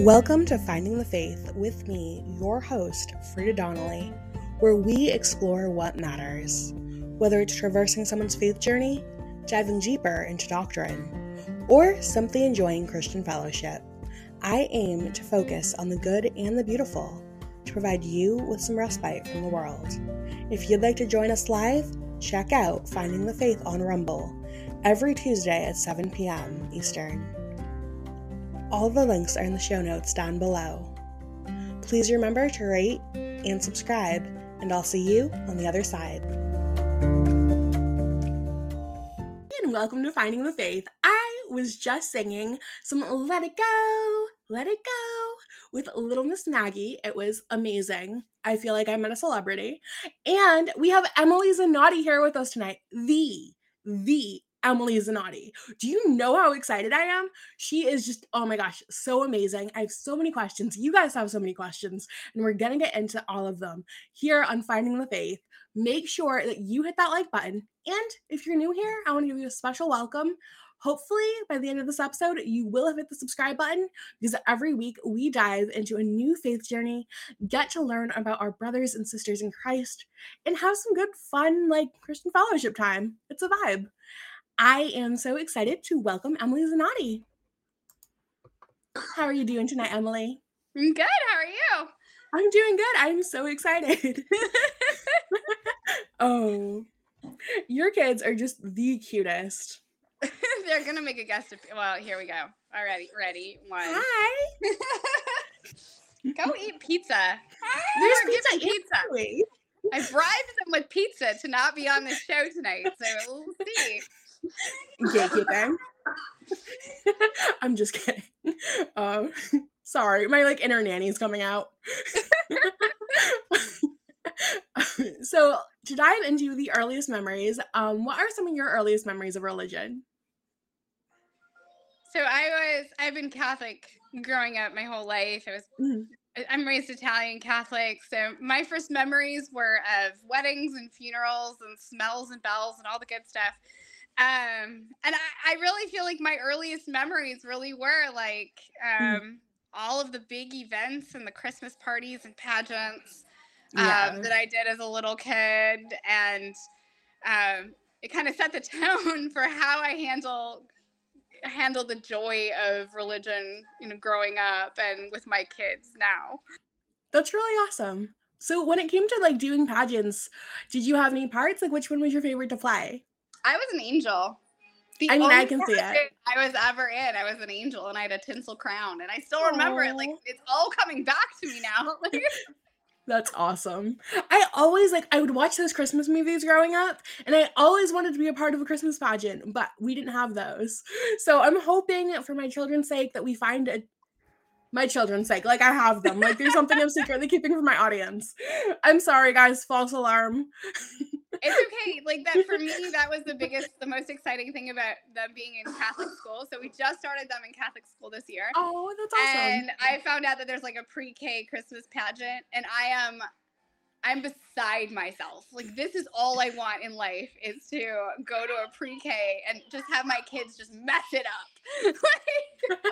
Welcome to Finding the Faith with me, your host, Freda Donnelly, where we explore what matters. Whether it's traversing someone's faith journey, diving deeper into doctrine, or simply enjoying Christian fellowship, I aim to focus on the good and the beautiful to provide you with some respite from the world. If you'd like to join us live, check out Finding the Faith on Rumble every Tuesday at 7 p.m. Eastern. All the links are in the show notes down below. Please remember to rate and subscribe, and I'll see you on the other side. And welcome to Finding the Faith. I was just singing some Let It Go, Let It Go with Little Miss Maggie. It was amazing. I feel like I met a celebrity. And we have Emily Zanotti here with us tonight. The, the Emily Zanotti. Do you know how excited I am? She is just, oh my gosh, so amazing. I have so many questions. You guys have so many questions, and we're going to get into all of them here on Finding the Faith. Make sure that you hit that like button. And if you're new here, I want to give you a special welcome. Hopefully, by the end of this episode, you will have hit the subscribe button because every week we dive into a new faith journey, get to learn about our brothers and sisters in Christ, and have some good, fun, like Christian fellowship time. It's a vibe. I am so excited to welcome Emily Zanotti. How are you doing tonight, Emily? I'm good. How are you? I'm doing good. I'm so excited. oh, your kids are just the cutest. They're gonna make a guest. Well, here we go. Already, ready. One. Hi. go eat pizza. There's We're pizza. pizza. I bribed them with pizza to not be on the show tonight, so we'll see. Gatekeeping. I'm just kidding. Um, sorry, my like inner nanny's coming out. so to dive into the earliest memories, um, what are some of your earliest memories of religion? So I was. I've been Catholic growing up my whole life. I was. Mhm. I'm raised Italian Catholic, so my first memories were of weddings and funerals and smells and bells and all the good stuff. Um, and I, I really feel like my earliest memories really were like um, Mm. all of the big events and the Christmas parties and pageants Yeah. um, that I did as a little kid, and um, it kind of set the tone for how I handle handle the joy of religion, you know, growing up and with my kids now. That's really awesome. So when it came to like doing pageants, did you have any parts? Like which one was your favorite to play? I was an angel. The I mean, I can see it. I was ever in. I was an angel, and I had a tinsel crown, and I still remember it. Like it's all coming back to me now. That's awesome. I always like I would watch those Christmas movies growing up and I always wanted to be a part of a Christmas pageant, but we didn't have those. So I'm hoping for my children's sake that we find a my children's sake, like I have them. Like there's something I'm secretly keeping from my audience. I'm sorry guys, false alarm. it's okay. Like that for me, that was the biggest, the most exciting thing about them being in Catholic school. So we just started them in Catholic school this year. Oh, that's awesome. And I found out that there's like a pre-K Christmas pageant, and I am, I'm beside myself. Like this is all I want in life is to go to a pre-K and just have my kids just mess it up. like,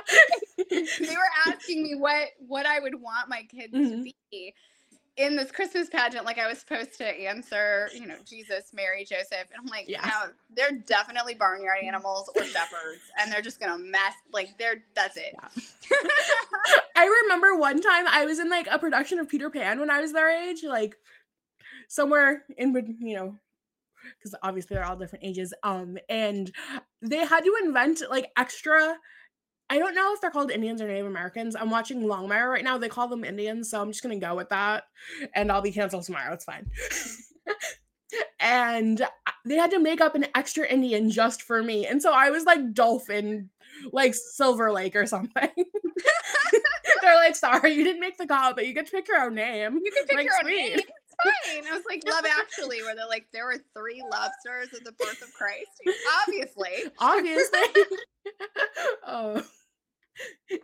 they were asking me what what I would want my kids to Mhm. be in this Christmas pageant. Like I was supposed to answer, you know, Jesus, Mary, Joseph, and I'm like, Yeah. no, they're definitely barnyard animals or shepherds, and they're just gonna mess. Like they're that's it. I remember one time I was in like a production of Peter Pan when I was their age, like somewhere in you know, because obviously they're all different ages. Um, and they had to invent like extra. I don't know if they're called Indians or Native Americans. I'm watching Longmire right now. They call them Indians, so I'm just gonna go with that, and I'll be canceled tomorrow. It's fine. and they had to make up an extra Indian just for me, and so I was like Dolphin, like Silver Lake or something. They're like, sorry, you didn't make the call, but you get to pick your own name. You can pick Like, your own sweet. name. Fine. I was like Love Actually, where they're like, there were three lobsters at the birth of Christ. Obviously. Obviously. oh.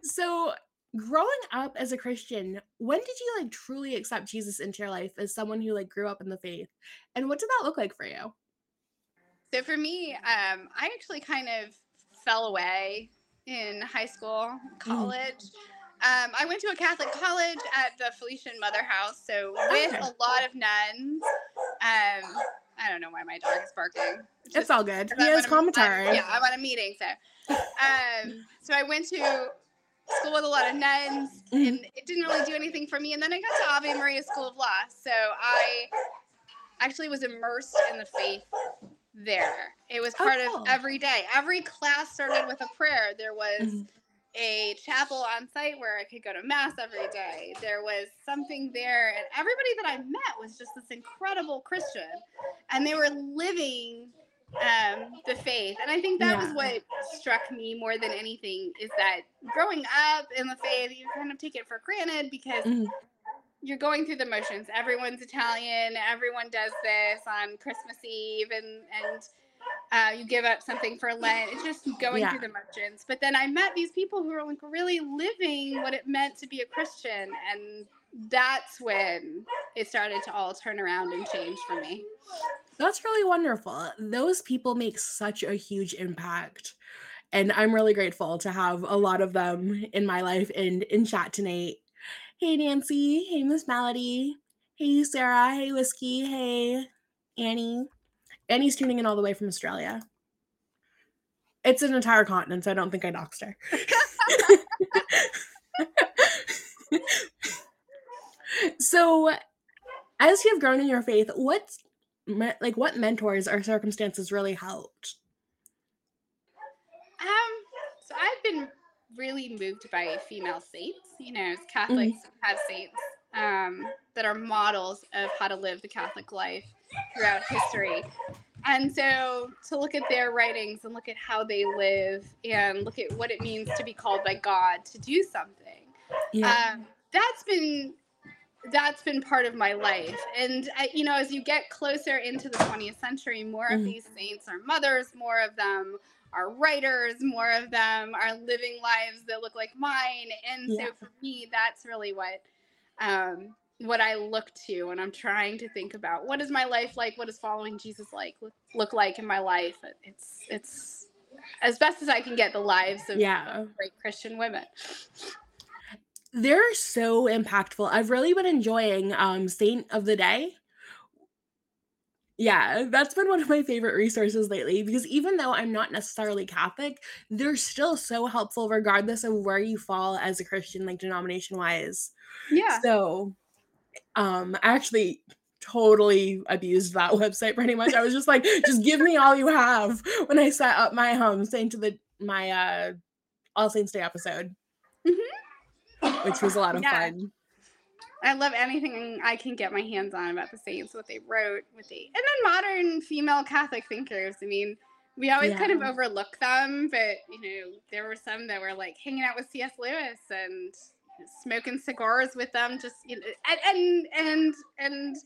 So, growing up as a Christian, when did you like truly accept Jesus into your life as someone who like grew up in the faith? And what did that look like for you? So for me, um, I actually kind of fell away in high school, college. Um, I went to a Catholic college at the Felician Mother House, so with Okay. a lot of nuns. Um, I don't know why my dog is barking. It's just all good. He I'm has a- I'm- commentary. yeah, I'm on a meeting, so. Um, so I went to school with a lot of nuns, Mhm. and it didn't really do anything for me. And then I got to Ave Maria School of Law, so I actually was immersed in the faith there. It was Oh, part cool. of every day. Every class started with a prayer. There was Mhm. A chapel on site where I could go to mass every day. There was something there, and everybody that I met was just this incredible Christian, and they were living um, the faith. And I think that was what struck me more than anything is that growing up in the faith, you kind of take it for granted because Mhm. you're going through the motions. Everyone's Italian. Everyone does this on Christmas Eve, and and uh, you give up something for Lent. It's just going Yeah. through the motions. But then I met these people who were like really living what it meant to be a Christian, and that's when it started to all turn around and change for me. That's really wonderful. Those people make such a huge impact. And I'm really grateful to have a lot of them in my life and in chat tonight. Hey, Nancy. Hey, Miss Melody. Hey, Sarah. Hey, Whiskey. Hey, Annie. Annie's tuning in all the way from Australia. It's an entire continent, so I don't think I doxed her. so, as you've grown in your faith, what's like what mentors or circumstances really helped? Um, so I've been really moved by female saints. You know, as Catholics have saints um, that are models of how to live the Catholic life throughout history. And so to look at their writings and look at how they live and look at what it means to be called by God to do something. Um, that's been that's been part of my life and I, you know as you get closer into the 20th century more of Mhm. these saints are mothers more of them are writers more of them are living lives that look like mine and Yeah. so for me that's really what um what i look to when i'm trying to think about what is my life like what is following jesus like look, look like in my life it's it's as best as i can get the lives of yeah. great christian women they're so impactful. I've really been enjoying um Saint of the Day. Yeah, that's been one of my favorite resources lately because even though I'm not necessarily Catholic, they're still so helpful regardless of where you fall as a Christian, like denomination wise. yeah So, um, I actually totally abused that website pretty much. I was just like, just give me all you have when I set up my home, Saint to the my uh All Saints Day episode, which was a lot of Yeah. fun. I love anything I can get my hands on about the saints, what they wrote, what they, and then modern female Catholic thinkers. I mean, we always kind of overlook them, but you know, there were some that were like hanging out with C.S. Lewis and smoking cigars with them, just you know, and and and and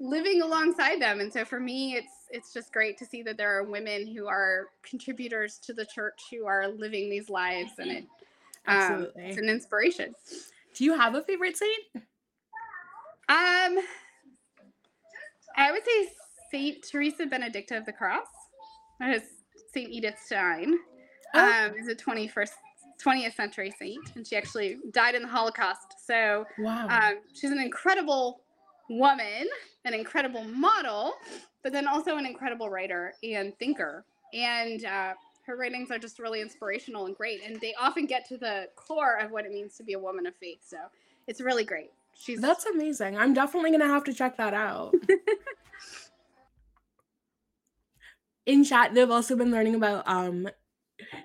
living alongside them. And so for me, it's it's just great to see that there are women who are contributors to the church who are living these lives, and it um, it's an inspiration. Do you have a favorite saint? Um, I would say Saint Teresa Benedicta of the Cross. That is Saint Edith Stein. Oh. Um, is a 21st, 20th century saint, and she actually died in the Holocaust. So Wow. um, she's an incredible woman, an incredible model, but then also an incredible writer and thinker. And uh, her writings are just really inspirational and great, and they often get to the core of what it means to be a woman of faith. So it's really great. She's That's amazing. I'm definitely gonna have to check that out. In chat, they've also been learning about um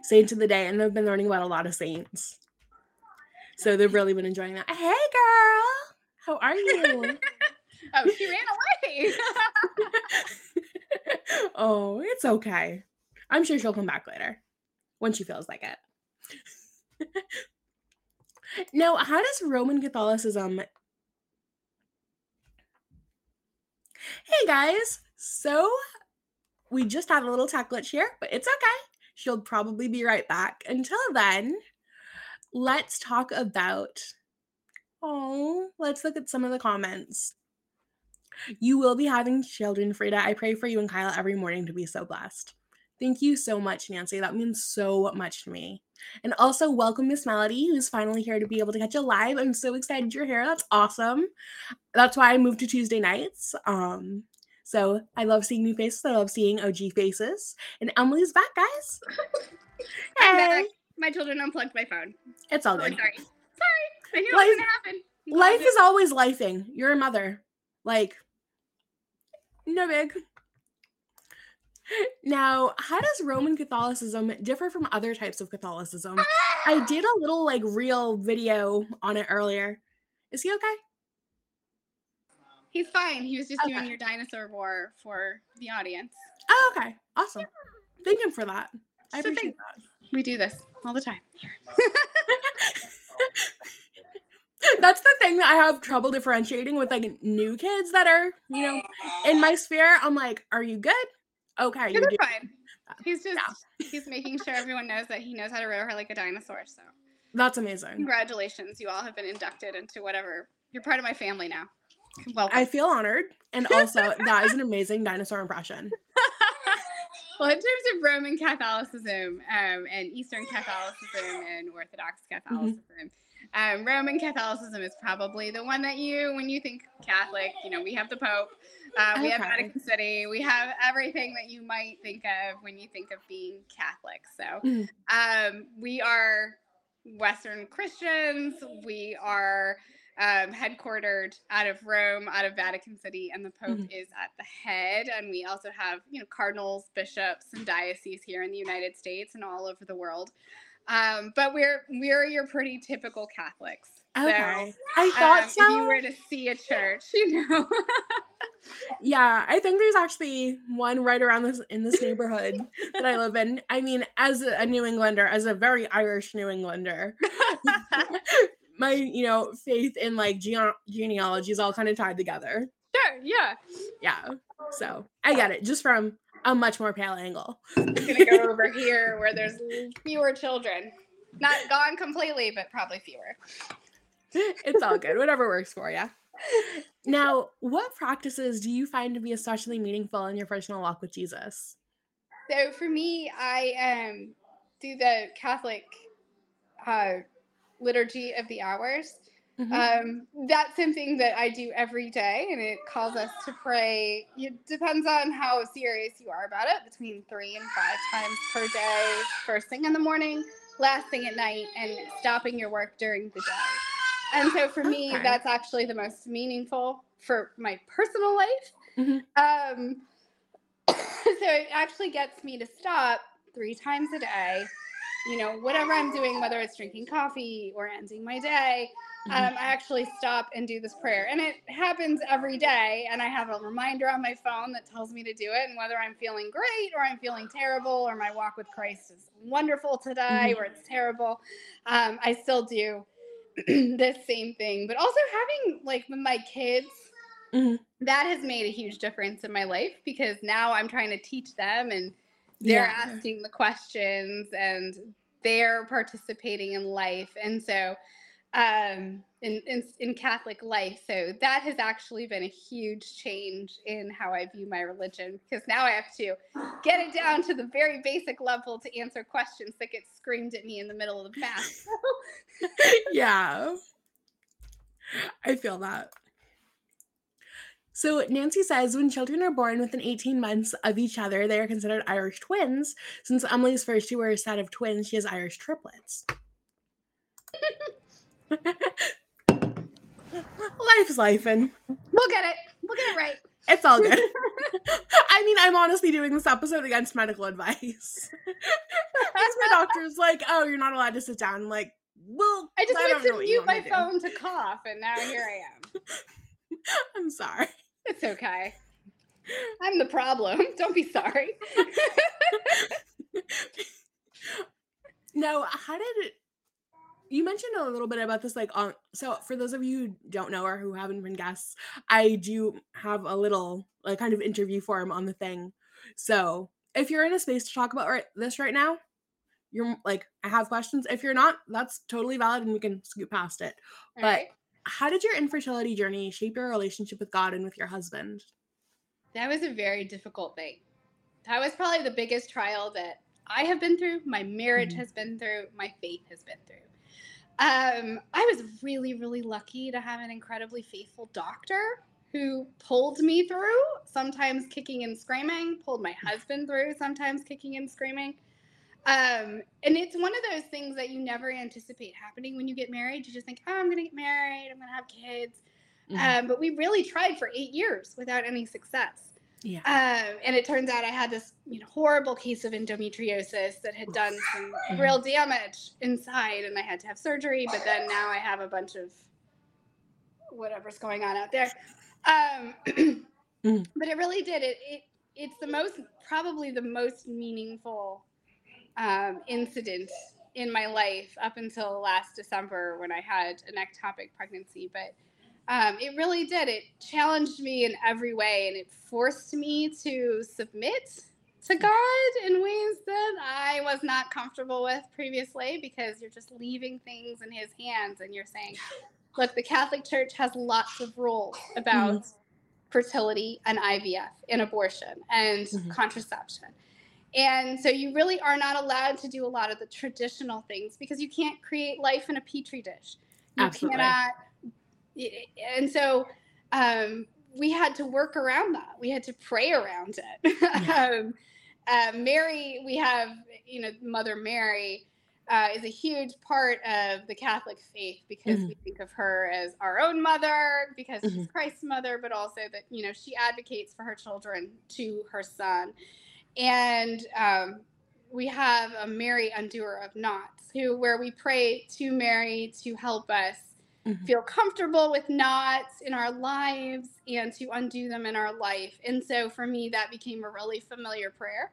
Saints of the Day, and they've been learning about a lot of saints. So they've really been enjoying that. Hey girl, how are you? Oh, she ran away. oh, it's okay. I'm sure she'll come back later when she feels like it. now, how does Roman Catholicism? Hey guys, so we just had a little tech glitch here, but it's okay. She'll probably be right back. Until then, let's talk about. Oh, let's look at some of the comments. You will be having children, Freda. I pray for you and Kyle every morning to be so blessed. Thank you so much, Nancy. That means so much to me. And also, welcome Miss Melody, who's finally here to be able to catch you live. I'm so excited you're here. That's awesome. That's why I moved to Tuesday nights. Um, so I love seeing new faces. I love seeing OG faces. And Emily's back, guys. Hey, back. My children unplugged my phone. it's all So good. sorry. Sorry. I knew Life- it was gonna happen. Life is always lifing. You're a mother. Like, no big. Now, how does Roman Catholicism differ from other types of Catholicism? I ah! did a little like real video on it earlier. Is he okay? He's fine. He was just Okay. doing your dinosaur war for the audience. Oh, okay. Awesome. Thank him for that. I So appreciate that. We do this all the time. That's the thing that I have trouble differentiating with like new kids that are, you know, in my sphere. I'm like, are you good? Okay, you You're do. fine. He's just he's making sure everyone knows that he knows how to row her like a dinosaur. So That's amazing. congratulations, you all have been inducted into whatever. You're part of my family now. Welcome. I feel honored. And also, that is an amazing dinosaur impression. well, in terms of Roman Catholicism um, and Eastern Catholicism and Orthodox Catholicism, um, Roman Catholicism is probably the one that you, when you think Catholic, you know, we have the Pope, uh, we have Vatican City, we have everything that you might think of when you think of being Catholic. So Mhm. um, we are Western Christians. We are um, headquartered out of Rome, out of Vatican City, and the Pope Mhm. is at the head. And we also have, you know, cardinals, bishops, and dioceses here in the United States and all over the world. Um, but we're we're your pretty typical Catholics. Okay. I thought um, so. if you were to see a church, you know. Yeah, I think there's actually one right around this in this neighborhood that I live in. I mean, as a New Englander, as a very Irish New Englander, my you know faith in like gene- genealogy is all kind of tied together. sure, yeah. Yeah, so I get it just from a much more pale angle. I'm gonna go over here where there's fewer children. Not gone completely, but probably fewer. It's all good, whatever works for you. Now, what practices do you find to be especially meaningful in your personal walk with Jesus? So for me, I um do the Catholic uh, liturgy of the hours. Mhm. Um, that's something that I do every day, and it calls us to pray. It depends on how serious you are about it, between three and five times per day, first thing in the morning, last thing at night, and stopping your work during the day. And so for me, Okay. that's actually the most meaningful for my personal life. Mhm. Um, so it actually gets me to stop three times a day. You know, whatever I'm doing, whether it's drinking coffee or ending my day, Mhm. um, I actually stop and do this prayer. And it happens every day. And I have a reminder on my phone that tells me to do it. And whether I'm feeling great or I'm feeling terrible or my walk with Christ is wonderful today or it's terrible, um, I still do this same thing. But also having, like, with my kids, Mhm. that has made a huge difference in my life because now I'm trying to teach them and they're Yeah. asking the questions and they're participating in life and so um in, in in catholic life so that has actually been a huge change in how i view my religion because now i have to get it down to the very basic level to answer questions that get screamed at me in the middle of the mass yeah. I feel that. So Nancy says when children are born within 18 months of each other, they are considered Irish twins. Since Emily's first two were a set of twins, she has Irish triplets. Life's life and we'll get it we'll get it right it's all good. I mean, I'm honestly doing this episode against medical advice. Because my doctor's like, oh, you're not allowed to sit down. I'm like, well, i just don't went to mute my to phone to cough and now here i am I'm sorry. it's okay i'm the problem don't be sorry Now, how did it? You mentioned a little bit about this, like on. So, for those of you who don't know or who haven't been guests, I do have a little like kind of interview form on the thing. So, if you're in a space to talk about right, this right now, you're like, I have questions. If you're not, that's totally valid, and we can scoot past it. All But right? how did your infertility journey shape your relationship with God and with your husband? That was a very difficult thing. that was probably the biggest trial that I have been through, my marriage Mhm. has been through, my faith has been through. Um, I was really, really lucky to have an incredibly faithful doctor who pulled me through, sometimes kicking and screaming, pulled my husband through, sometimes kicking and screaming. Um, and it's one of those things that you never anticipate happening when you get married. You just think, oh, I'm going to get married, I'm going to have kids. Mhm. Um, but we really tried for eight years without any success. Yeah. Um, and it turns out I had this you know, horrible case of endometriosis that had done some Mhm. real damage inside, and I had to have surgery. But then now I have a bunch of whatever's going on out there. Um, Mhm. But it really did. It, it it's the most probably the most meaningful um, incident in my life up until last December when I had an ectopic pregnancy. But um, it really did. It challenged me in every way, and it forced me to submit to God in ways that I was not comfortable with previously because you're just leaving things in His hands and you're saying, look, the Catholic Church has lots of rules about fertility and IVF and abortion and Mhm. contraception. And so you really are not allowed to do a lot of the traditional things because you can't create life in a petri dish. You Absolutely. cannot. And so um, we had to work around that. We had to pray around it. Yeah. um, uh, Mary, we have, you know, Mother Mary uh, is a huge part of the Catholic faith because Mhm. we think of her as our own mother, because she's Mhm. Christ's mother, but also that, you know, she advocates for her children to her son. And um, we have a Mary Undoer of Knots, who where we pray to Mary to help us Mhm. feel comfortable with knots in our lives and to undo them in our life. And so for me, that became a really familiar prayer.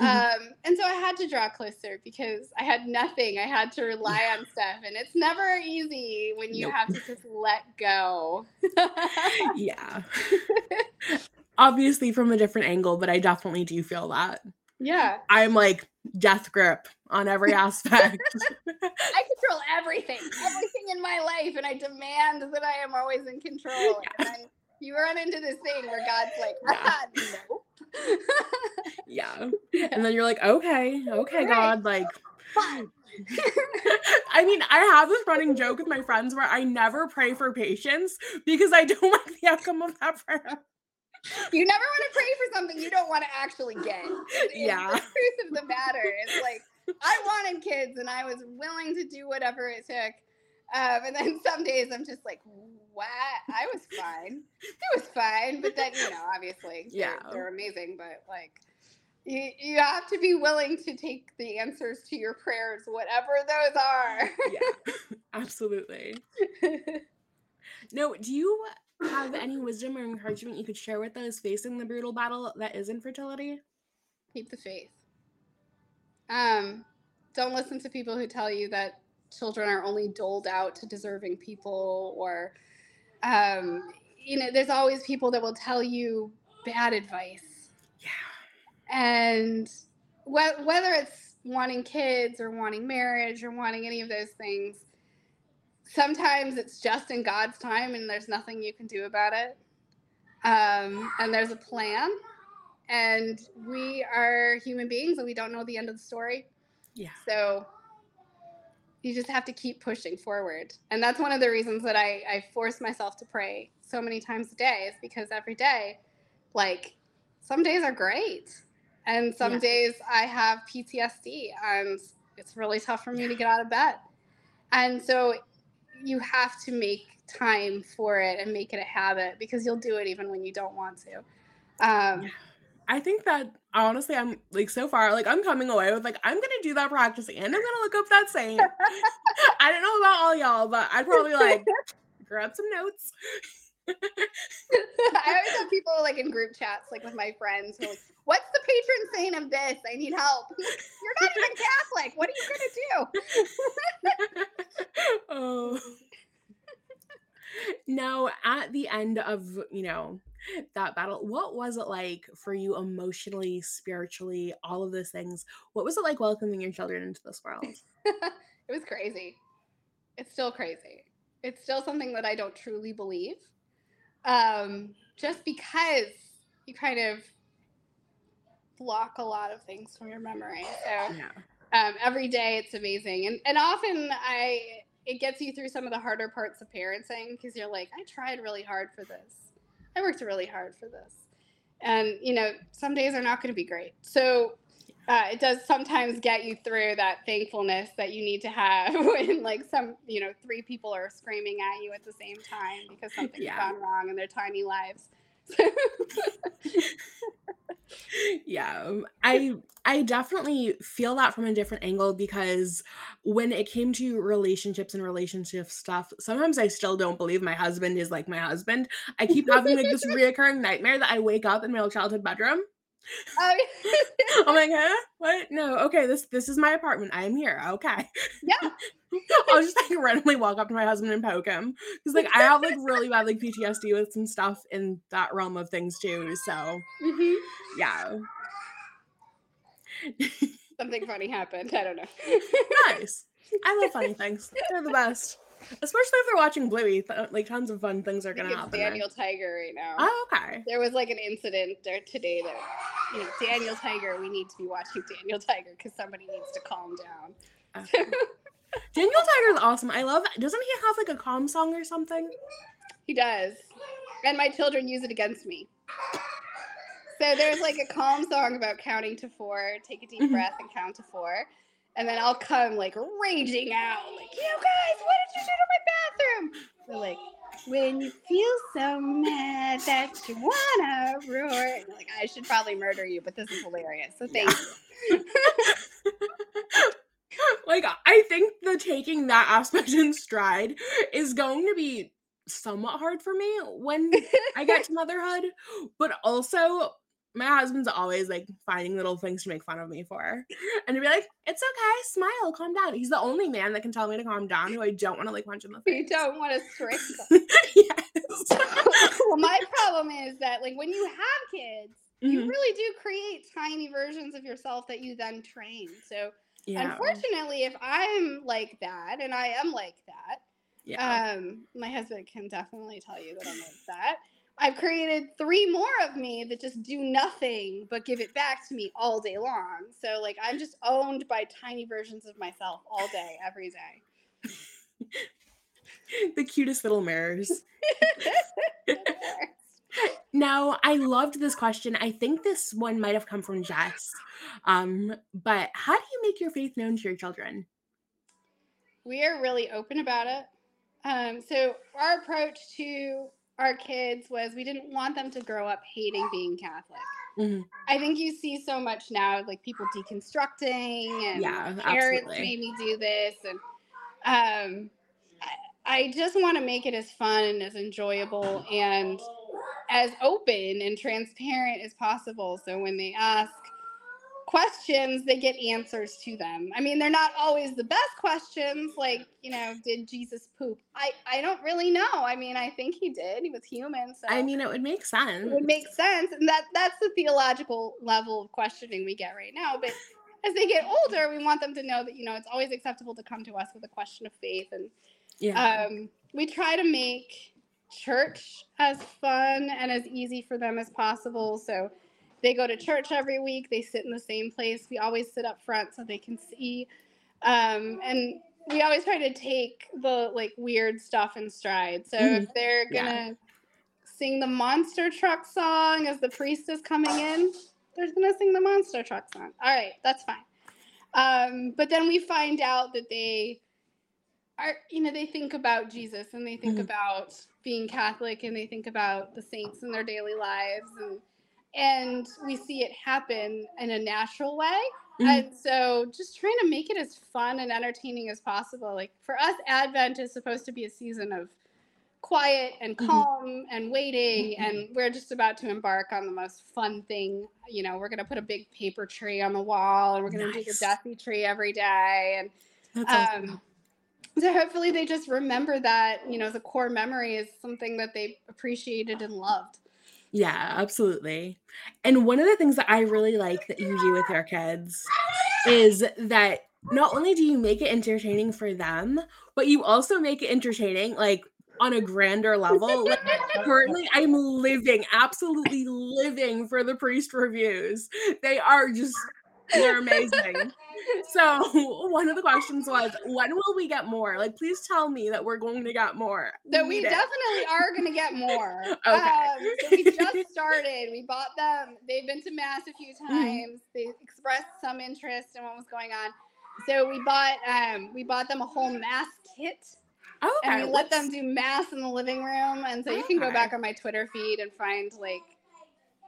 Mhm. Um, and so I had to draw closer because I had nothing. I had to rely on stuff. And it's never easy when you Nope. have to just let go. yeah. Obviously from a different angle, but I definitely do feel that. yeah. I'm like death grip on every aspect. I control everything, everything in my life, and I demand that I am always in control. And then you run into this thing where God's like, Yeah. ah, nope. yeah. And then you're like, okay, okay, Right. God, like Fine. I mean, I have this running joke with my friends where I never pray for patience because I don't like the outcome of that prayer. You never want to pray for something you don't want to actually get. It's Yeah. The truth of the matter is like, I wanted kids and I was willing to do whatever it took. Um, and then some days I'm just like, what? I was fine. It was fine. But then, you know, obviously, they're, Yeah. they're amazing. But like, you, you have to be willing to take the answers to your prayers, whatever those are. Yeah, absolutely. No, do you have any wisdom or encouragement you could share with those facing the brutal battle that is infertility? keep the faith. Um, don't listen to people who tell you that children are only doled out to deserving people, or um, you know, there's always people that will tell you bad advice, Yeah. and wh- whether it's wanting kids or wanting marriage or wanting any of those things, sometimes it's just in God's time, and there's nothing you can do about it. Um, and there's a plan and we are human beings and we don't know the end of the story. Yeah. So you just have to keep pushing forward. And that's one of the reasons that I, I force myself to pray so many times a day is because every day, like some days are great. And some Yeah. days I have PTSD and it's really tough for me to get out of bed. And so you have to make time for it and make it a habit because you'll do it even when you don't want to. Um, I think that honestly, I'm like so far, like I'm coming away with like I'm gonna do that practice and I'm gonna look up that saint. I don't know about all y'all, but I'd probably like grab some notes. I always have people like in group chats, like with my friends, who are like, "What's the patron saint of this? I need help." You're not even Catholic. What are you gonna do? oh. Now, at the end of, you know, that battle, what was it like for you emotionally, spiritually, all of those things? What was it like welcoming your children into this world? it was crazy. It's still crazy. It's still something that I don't truly believe. Um, just because you kind of block a lot of things from your memory. So Yeah. um, every day it's amazing, and and often I it gets you through some of the harder parts of parenting because you're like, I tried really hard for this. I worked really hard for this, and you know some days are not going to be great. So. Uh, it does sometimes get you through that thankfulness that you need to have when like some you know three people are screaming at you at the same time because something's Yeah. gone wrong in their tiny lives. Yeah um, i i definitely feel that from a different angle because when it came to relationships and relationship stuff sometimes i still don't believe my husband is like my husband. I keep having like this reoccurring nightmare that i wake up in my old childhood bedroom Oh, i'm like huh? What? No okay this this is my apartment. I am here. Okay. Yeah. I'll just like randomly walk up to my husband and poke him because like i have like really bad like ptsd with some stuff in that realm of things too so Mhm. yeah. Something funny happened. I don't know. Nice. I love funny things. They're the best. Especially if they're watching Bluey. Like tons of fun things are gonna it's happen. there. daniel tiger right now Oh, okay. there was like an incident there today that you know daniel tiger we need to be watching daniel tiger because somebody needs to calm down Okay. Daniel Tiger's awesome. I love doesn't he have like a calm song or something? He does. And my children use it against me. So there's like a calm song about counting to four, take a deep Mhm. breath and count to four. And then I'll come like raging out, like, you guys, what did you do to my bathroom? They're like, when you feel so mad that you wanna roar. And like, I should probably murder you, but this is hilarious. So thank you. like I think the taking that aspect in stride is going to be somewhat hard for me when I get to motherhood, but also my husband's always like finding little things to make fun of me for. And to be like, it's okay, smile, calm down. He's the only man that can tell me to calm down who I don't want to like punch in the face. you don't want to strangle. yes. well, my problem is that like when you have kids, you Mhm. really do create tiny versions of yourself that you then train. So Yeah. unfortunately, if I'm like that, and I am like that, Yeah. um, my husband can definitely tell you that I'm like that. I've created three more of me that just do nothing but give it back to me all day long. So like I'm just owned by tiny versions of myself all day, every day. the cutest little mirrors. Now, I loved this question. I think this one might have come from Jess. Um, but how do you make your faith known to your children? we are really open about it. Um, so our approach to our kids was we didn't want them to grow up hating being Catholic. Mhm. I think you see so much now, like people deconstructing and Yeah, parents made me do this, and um, I just want to make it as fun and as enjoyable and as open and transparent as possible. So when they ask questions, they get answers to them. I mean, they're not always the best questions, like you know, did Jesus poop? I I don't really know. I mean, I think he did. He was human, so I mean, it would make sense. it would make sense and that that's the theological level of questioning we get right now but as they get older we want them to know that you know it's always acceptable to come to us with a question of faith and Yeah. um, we try to make church as fun and as easy for them as possible so they go to church every week. They sit in the same place. We always sit up front so they can see. Um, and we always try to take the like weird stuff in stride. So if they're gonna sing the monster truck song as the priest is coming in they're gonna sing the monster truck song. All right that's fine. Um, but then we find out that they are you know they think about jesus and they think Mhm. about being catholic and they think about the saints in their daily lives and and we see it happen in a natural way Mhm. and so just trying to make it as fun and entertaining as possible like for us advent is supposed to be a season of quiet and Mhm. calm and waiting and we're just about to embark on the most fun thing you know we're going to put a big paper tree on the wall and we're going to do the Nice. Jesse tree every day and That's awesome. um, so hopefully they just remember that you know the core memory is something that they appreciated and loved Yeah, absolutely. And one of the things that I really like that you do with your kids is that not only do you make it entertaining for them, but you also make it entertaining like on a grander level. Like, currently, I'm living, absolutely living for the priest reviews. They are just they're amazing. So one of the questions was, when will we get more? Like, please tell me that we're going to get more. That we definitely are going to get more. Okay. Um, so we just started. We bought them. They've been to mass a few Mm-hmm. times. They expressed some interest in what was going on. So we bought um, we bought them a whole mass kit, Okay. and we let them do mass in the living room. And so you can go back on my Twitter feed and find like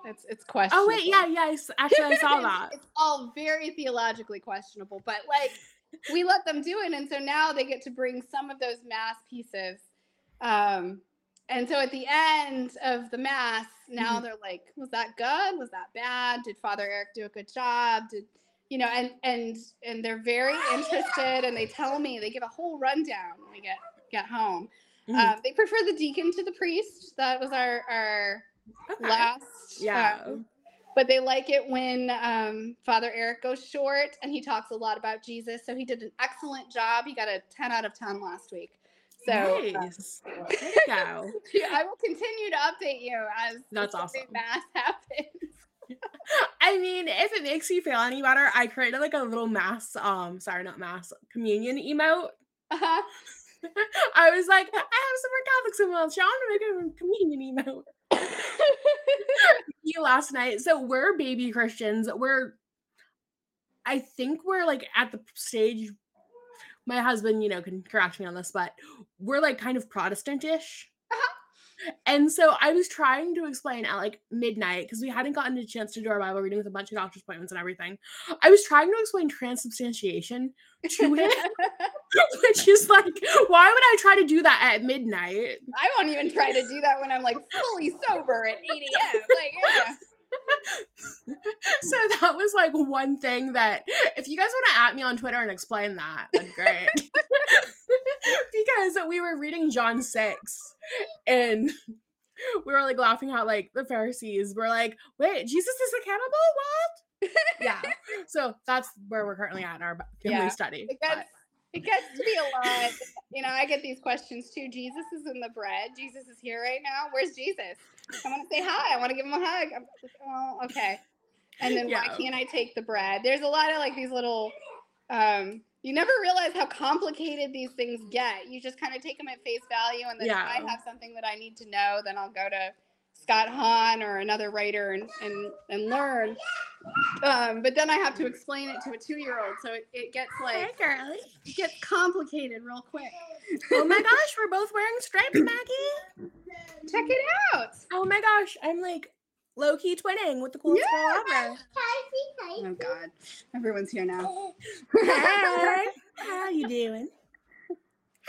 it's it's questionable. Oh wait, yeah, yeah. I s- Actually, I saw that. It's all very theologically questionable, but like we let them do it, and so now they get to bring some of those mass pieces. Um, and so at the end of the mass, now Mhm. they're like, "Was that good? Was that bad? Did Father Eric do a good job? Did you know?" And and and they're very interested, and they tell me they give a whole rundown when we get get home. Mhm. Um, they prefer the deacon to the priest. That was our our Okay. last. Yeah. um, but they like it when um, Father Eric goes short and he talks a lot about Jesus. So he did an excellent job. He got a 10 out of 10 last week. So uh, nice. Go. I will continue to update you as That's awesome. mass happens. I mean, if it makes you feel any better, I created like a little mass, um, sorry, not mass, communion emote. Uh-huh. I was like, I have some more Catholics in my show. I'm gonna make a communion emote. you last night. So we're baby Christians. We're I think we're like at the stage my husband, you know, can correct me on this, but we're like kind of Protestant-ish. And so I was trying to explain at like midnight because we hadn't gotten a chance to do our Bible reading with a bunch of doctor's appointments and everything. I was trying to explain transubstantiation to him, which is like, why would I try to do that at midnight? I won't even try to do that when I'm like fully sober at 8 a.m. Like, yeah. So that was like one thing that if you guys want to at me on Twitter and explain that, then great. because we were reading John 6 and we were like laughing out like the Pharisees were like, wait, Jesus is a cannibal? What? yeah. So that's where we're currently at in our family Yeah. study. It but- gets, it gets to be a lot. You know, I get these questions too. Jesus is in the bread. Jesus is here right now. Where's Jesus? I want to say hi. I want to give him a hug. I'm like, oh, okay. And then why can't I take the bread? There's a lot of like these little. Um, you never realize how complicated these things get. You just kind of take them at face value, and then Yeah. if I have something that I need to know, then I'll go to Scott Hahn or another writer and and and learn. Um, but then I have to explain it to a two-year-old, so it, it gets like girly. it gets complicated real quick. Oh my gosh, we're both wearing stripes, Maggie. Check it out. Oh my gosh, I'm like low key twinning with the coolest girl ever. Oh God, everyone's here now. Hey, how you doing?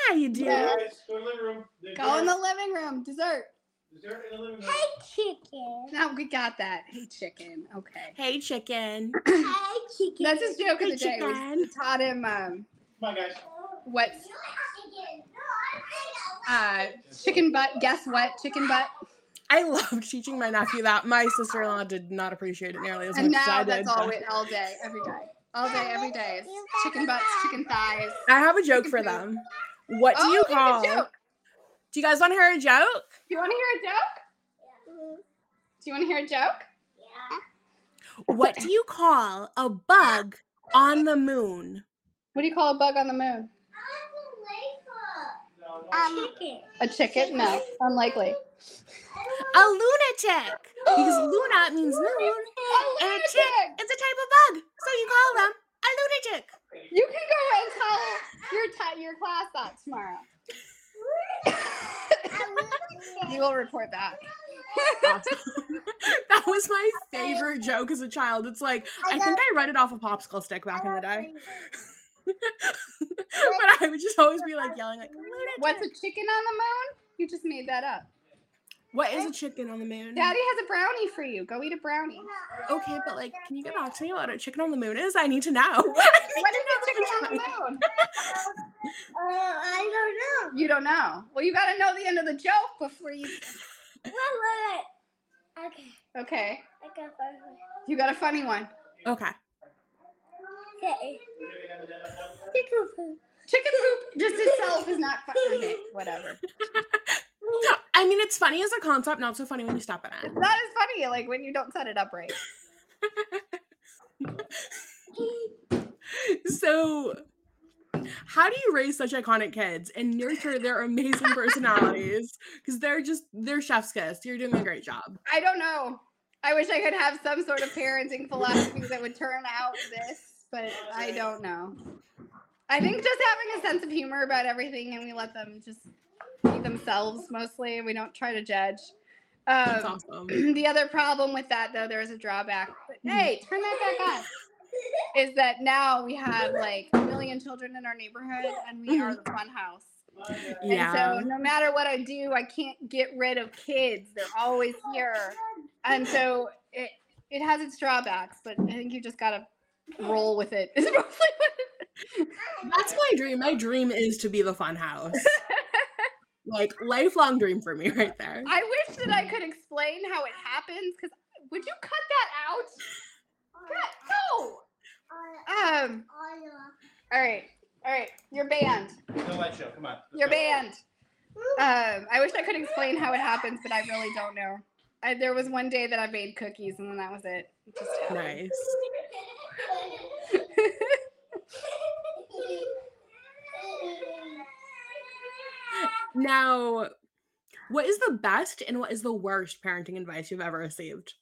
How you doing? Yeah. Go in the living room. Go in the living room. Dessert. Dessert in the living room. chicken. No, we got that. Hey, chicken. Okay. Hey, chicken. Hi, chicken. That's his joke of Hey, the day. We taught him um, Come on, guys. what uh, chicken butt. Guess what? Chicken butt. I love teaching my nephew that. My sister in law did not appreciate it nearly as And much as I now did. that's all but- all day, every day, all day, every day. Is chicken butts, chicken thighs. I have a joke for them. What do oh, you give a call? Joke. Do you guys want to hear a joke? Do you want to hear a joke? Do you want to hear a joke? Yeah. What do you call a bug on the moon? What do you call a bug on the moon? No, no. Um, chicken. A chicken? No, unlikely. A lunatic. Because luna means moon. A And a chick is a type of bug. So you call them a lunatic. You can go and tell your ti your class that tomorrow. we will report back. Awesome. that was my favorite joke as a child. It's like I think I read it off a popsicle stick back in the day. but I would just always be like yelling like. What's a chicken on the moon? You just made that up. What is a chicken on the moon? Daddy has a brownie for you. Go eat a brownie. Okay, but like, can you get back to me what a chicken on the moon is? I need to know. What is a chicken on the moon? Uh, I don't know. You don't know. Well, you got to know the end of the joke before you. Wait, wait, wait. Okay, Okay. I got a funny one. You got a funny one. Okay. Okay. Chicken food. Chicken poop just itself is not funny. Okay, whatever. I mean, it's funny as a concept, not so funny when you in It's it. not as funny like when you don't set it up right. So, how do you raise such iconic kids and nurture their amazing personalities? Because they're just they're chef's kiss. You're doing a great job. I don't know. I wish I could have some sort of parenting philosophy that would turn out this, but I don't know. I think just having a sense of humor about everything and we let them just be themselves mostly. We don't try to judge. Um, awesome. the other problem with that, though, there is a drawback. But, Mhm. hey, turn that back on. Is that now we have like a million children in our neighborhood and we are the fun house. Yeah. And so no matter what I do, I can't get rid of kids. They're always here. And so it it has its drawbacks, but I think you just gotta roll with it. Is mostly what it- That's my dream. My dream is to be the fun house. like lifelong dream for me right there. I wish that I could explain how it happens, because would you cut that out? Cut- No. Um. All right. All right. You're banned. No light show. Come on. You're go. banned. Um, I wish I could explain how it happens, but I really don't know. I, there was one day that I made cookies, and then that was it. It just. Nice. Now, what is the best and what is the worst parenting advice you've ever received?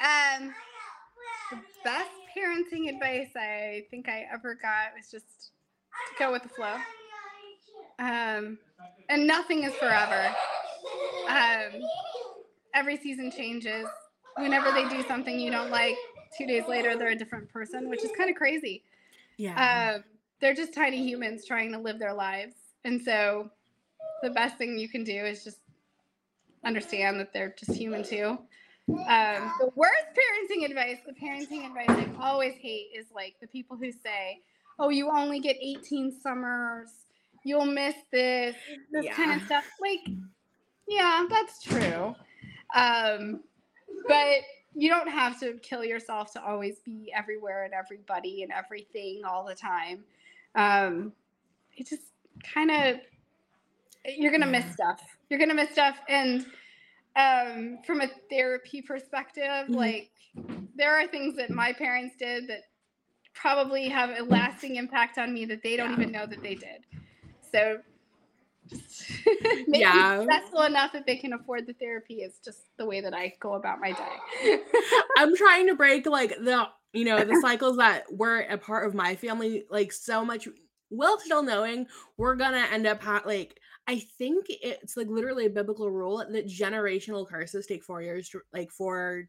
Um, the best parenting advice I think I ever got was just to go with the flow. Um, and nothing is forever. Um, every season changes. Whenever they do something you don't like, two days later they're a different person, which is kind of crazy. Yeah. Um, they're just tiny humans trying to live their lives. And so the best thing you can do is just understand that they're just human too. Um, the worst parenting advice, the parenting advice I always hate is like the people who say, oh, you only get 18 summers, you'll miss this, this kind of stuff. Like, yeah, that's true. Um, but you don't have to kill yourself to always be everywhere and everybody and everything all the time. Um, it just kind of you're gonna miss stuff. You're gonna miss stuff, and um, from a therapy perspective, Mhm. like there are things that my parents did that probably have a lasting impact on me that they don't Yeah. even know that they did. So. just Yeah. successful enough that they can afford the therapy is just the way that I go about my day. I'm trying to break like the you know the cycles that were a part of my family like so much well still knowing we're gonna end up ha- like I think it's like literally a biblical rule that generational curses take four years to like four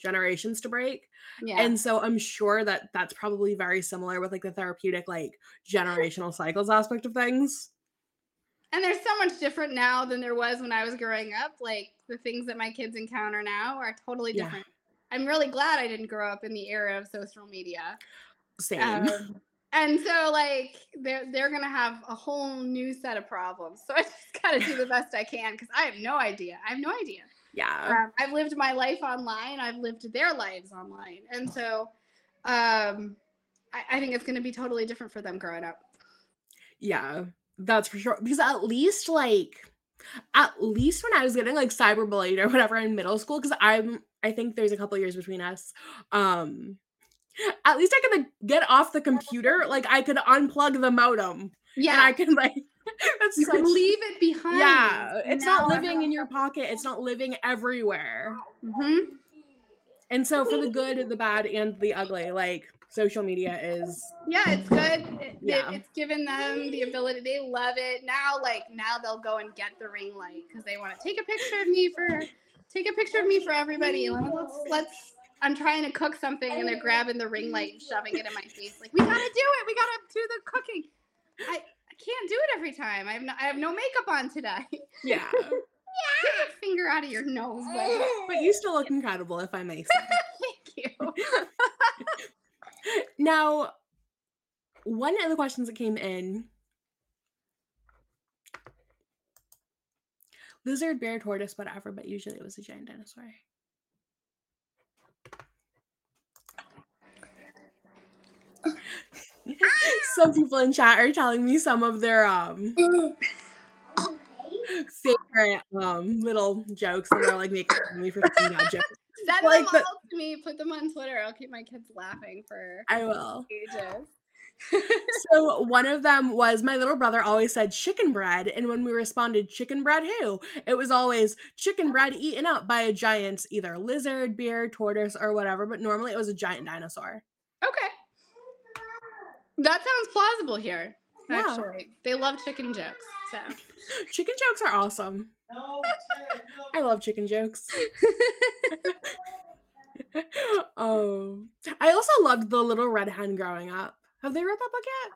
generations to break yeah. and so I'm sure that that's probably very similar with like the therapeutic like generational cycles aspect of things And there's so much different now than there was when I was growing up. Like the things that my kids encounter now are totally Yeah. different. I'm really glad I didn't grow up in the era of social media. same Um, and so like they're they're gonna have a whole new set of problems. So I just gotta do the best I can because I have no idea. I have no idea. yeah Um, I've lived my life online. I've lived their lives online, and so um, I, I think it's gonna be totally different for them growing up. Yeah, that's for sure. Because at least like at least when I was getting like cyberbullied or whatever in middle school, because I'm I think there's a couple years between us. Um at least I could like, get off the computer, like I could unplug the modem Yeah, and I can like that's you such can leave it behind. yeah, it's not living in your pocket, it's not living everywhere. Mhm. And so for the good, the bad, and the ugly, like social media is Yeah, it's good. It, it- Yeah. it's given them the ability. They love it now. Like now, they'll go and get the ring light because they want to take a picture of me for take a picture of me for everybody. Let's let's. I'm trying to cook something and they're grabbing the ring light and shoving it in my face. Like we gotta do it. We gotta do the cooking. I, I can't do it every time. I have no, I have no makeup on today. yeah. Get your finger out of your nose. buddy. But you still look incredible if I may say. Thank you. Now, one of the questions that came in lizard, bear, tortoise, whatever, but usually it was a giant dinosaur. some people in chat are telling me some of their um favorite um little jokes that are like making me for bad jokes. Send Like them the- all to me. Put them on Twitter. I'll keep my kids laughing for I will. ages. So one of them was my little brother always said chicken bread, and when we responded chicken bread who, it was always chicken bread eaten up by a giant either lizard, bear, tortoise, or whatever. But normally it was a giant dinosaur. Okay. That sounds plausible here. Yeah. Actually, they love chicken jokes. So Chicken jokes are awesome. I love chicken jokes. oh, I also loved the Little Red Hen growing up. Have they read that book yet?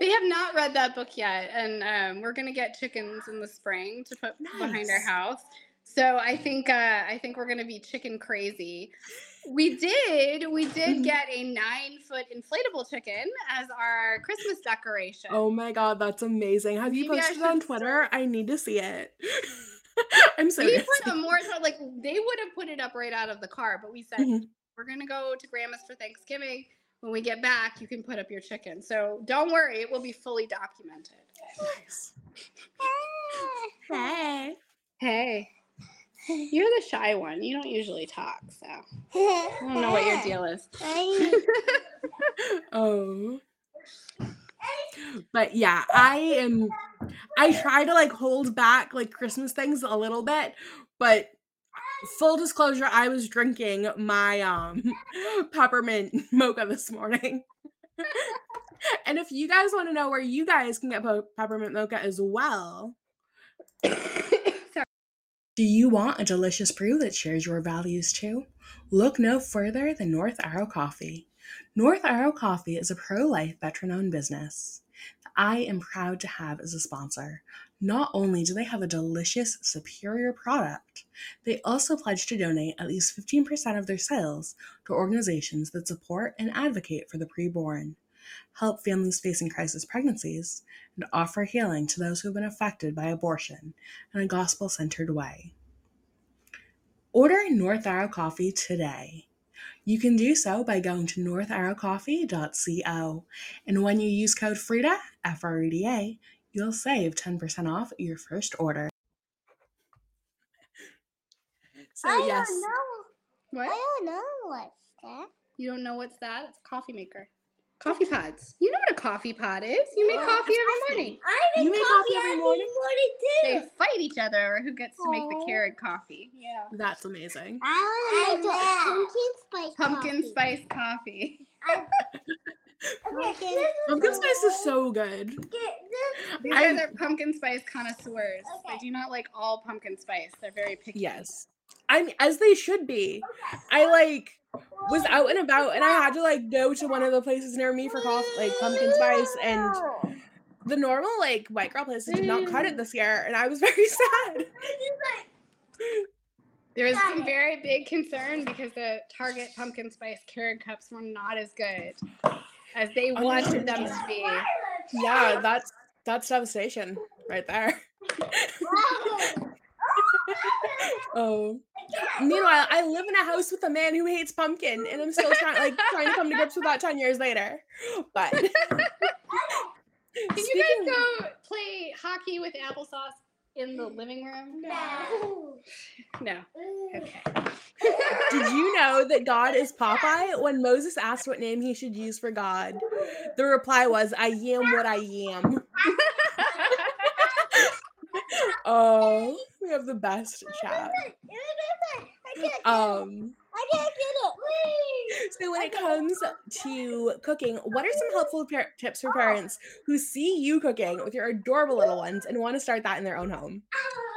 they have not read that book yet, and um, we're gonna get chickens in the spring to put behind our house. So I think uh, I think we're gonna be chicken crazy. We did we did Mhm. get a nine foot inflatable chicken as our Christmas decoration. Oh my god, that's amazing. Have you Maybe I posted it on Twitter? I need to see it. I'm so we put a more so like they would have put it up right out of the car, but we said Mhm. we're gonna go to grandma's for Thanksgiving. When we get back, you can put up your chicken. So don't worry, it will be fully documented. Nice. Hey. Hey, you're the shy one. You don't usually talk, so I don't know what your deal is. Oh. But yeah, I am I try to like hold back like Christmas things a little bit, but full disclosure, I was drinking my um peppermint mocha this morning. and if you guys want to know where you guys can get peppermint mocha as well. Do you want a delicious brew that shares your values too? Look no further than North Arrow Coffee. North Arrow Coffee is a pro life veteran owned business that I am proud to have as a sponsor. Not only do they have a delicious, superior product, they also pledge to donate at least 15% of their sales to organizations that support and advocate for the preborn, help families facing crisis pregnancies, and offer healing to those who have been affected by abortion in a gospel centered way. Order North Arrow Coffee today. You can do so by going to northarrowcoffee.co. And when you use code FREDA, F R E D A, you'll save 10% off your first order. So, I yes. don't know. What? I don't know what's that. You don't know what's that? It's a coffee maker. Coffee pods. You know what a coffee pod is. You make Yeah, coffee it's every morning. I You make coffee every morning? They too. fight each other over who gets to make the carrot coffee. Yeah. That's amazing. I want to make pumpkin spice Pumpkin coffee. spice coffee. Okay, Pumpkin spice is so good. Get. These I'm- guys are pumpkin spice connoisseurs. They do not like all pumpkin spice. They're very picky. Yes. I'm as they should be. I like was out and about and I had to like go to one of the places near me for coffee, like pumpkin spice and the normal like white girl places did not cut it mm. this year and I was very sad. There was some very big concern because the Target pumpkin spice carrot cups were not as good as they oh, wanted them to be. Yeah, that's that's devastation right there. Oh. Meanwhile, I live in a house with a man who hates pumpkin, and I'm still trying like trying to come to grips with that ten years later. But Can you guys go play hockey with applesauce in the living room? No. No. Okay. Did you know that God is Popeye? When Moses asked what name he should use for God, the reply was, I am what I am. Oh, we have the best chat. I can't get it. Um, I can't get it. so when it comes to cooking, what are some helpful par- tips for parents who see you cooking with your adorable little ones and want to start that in their own home?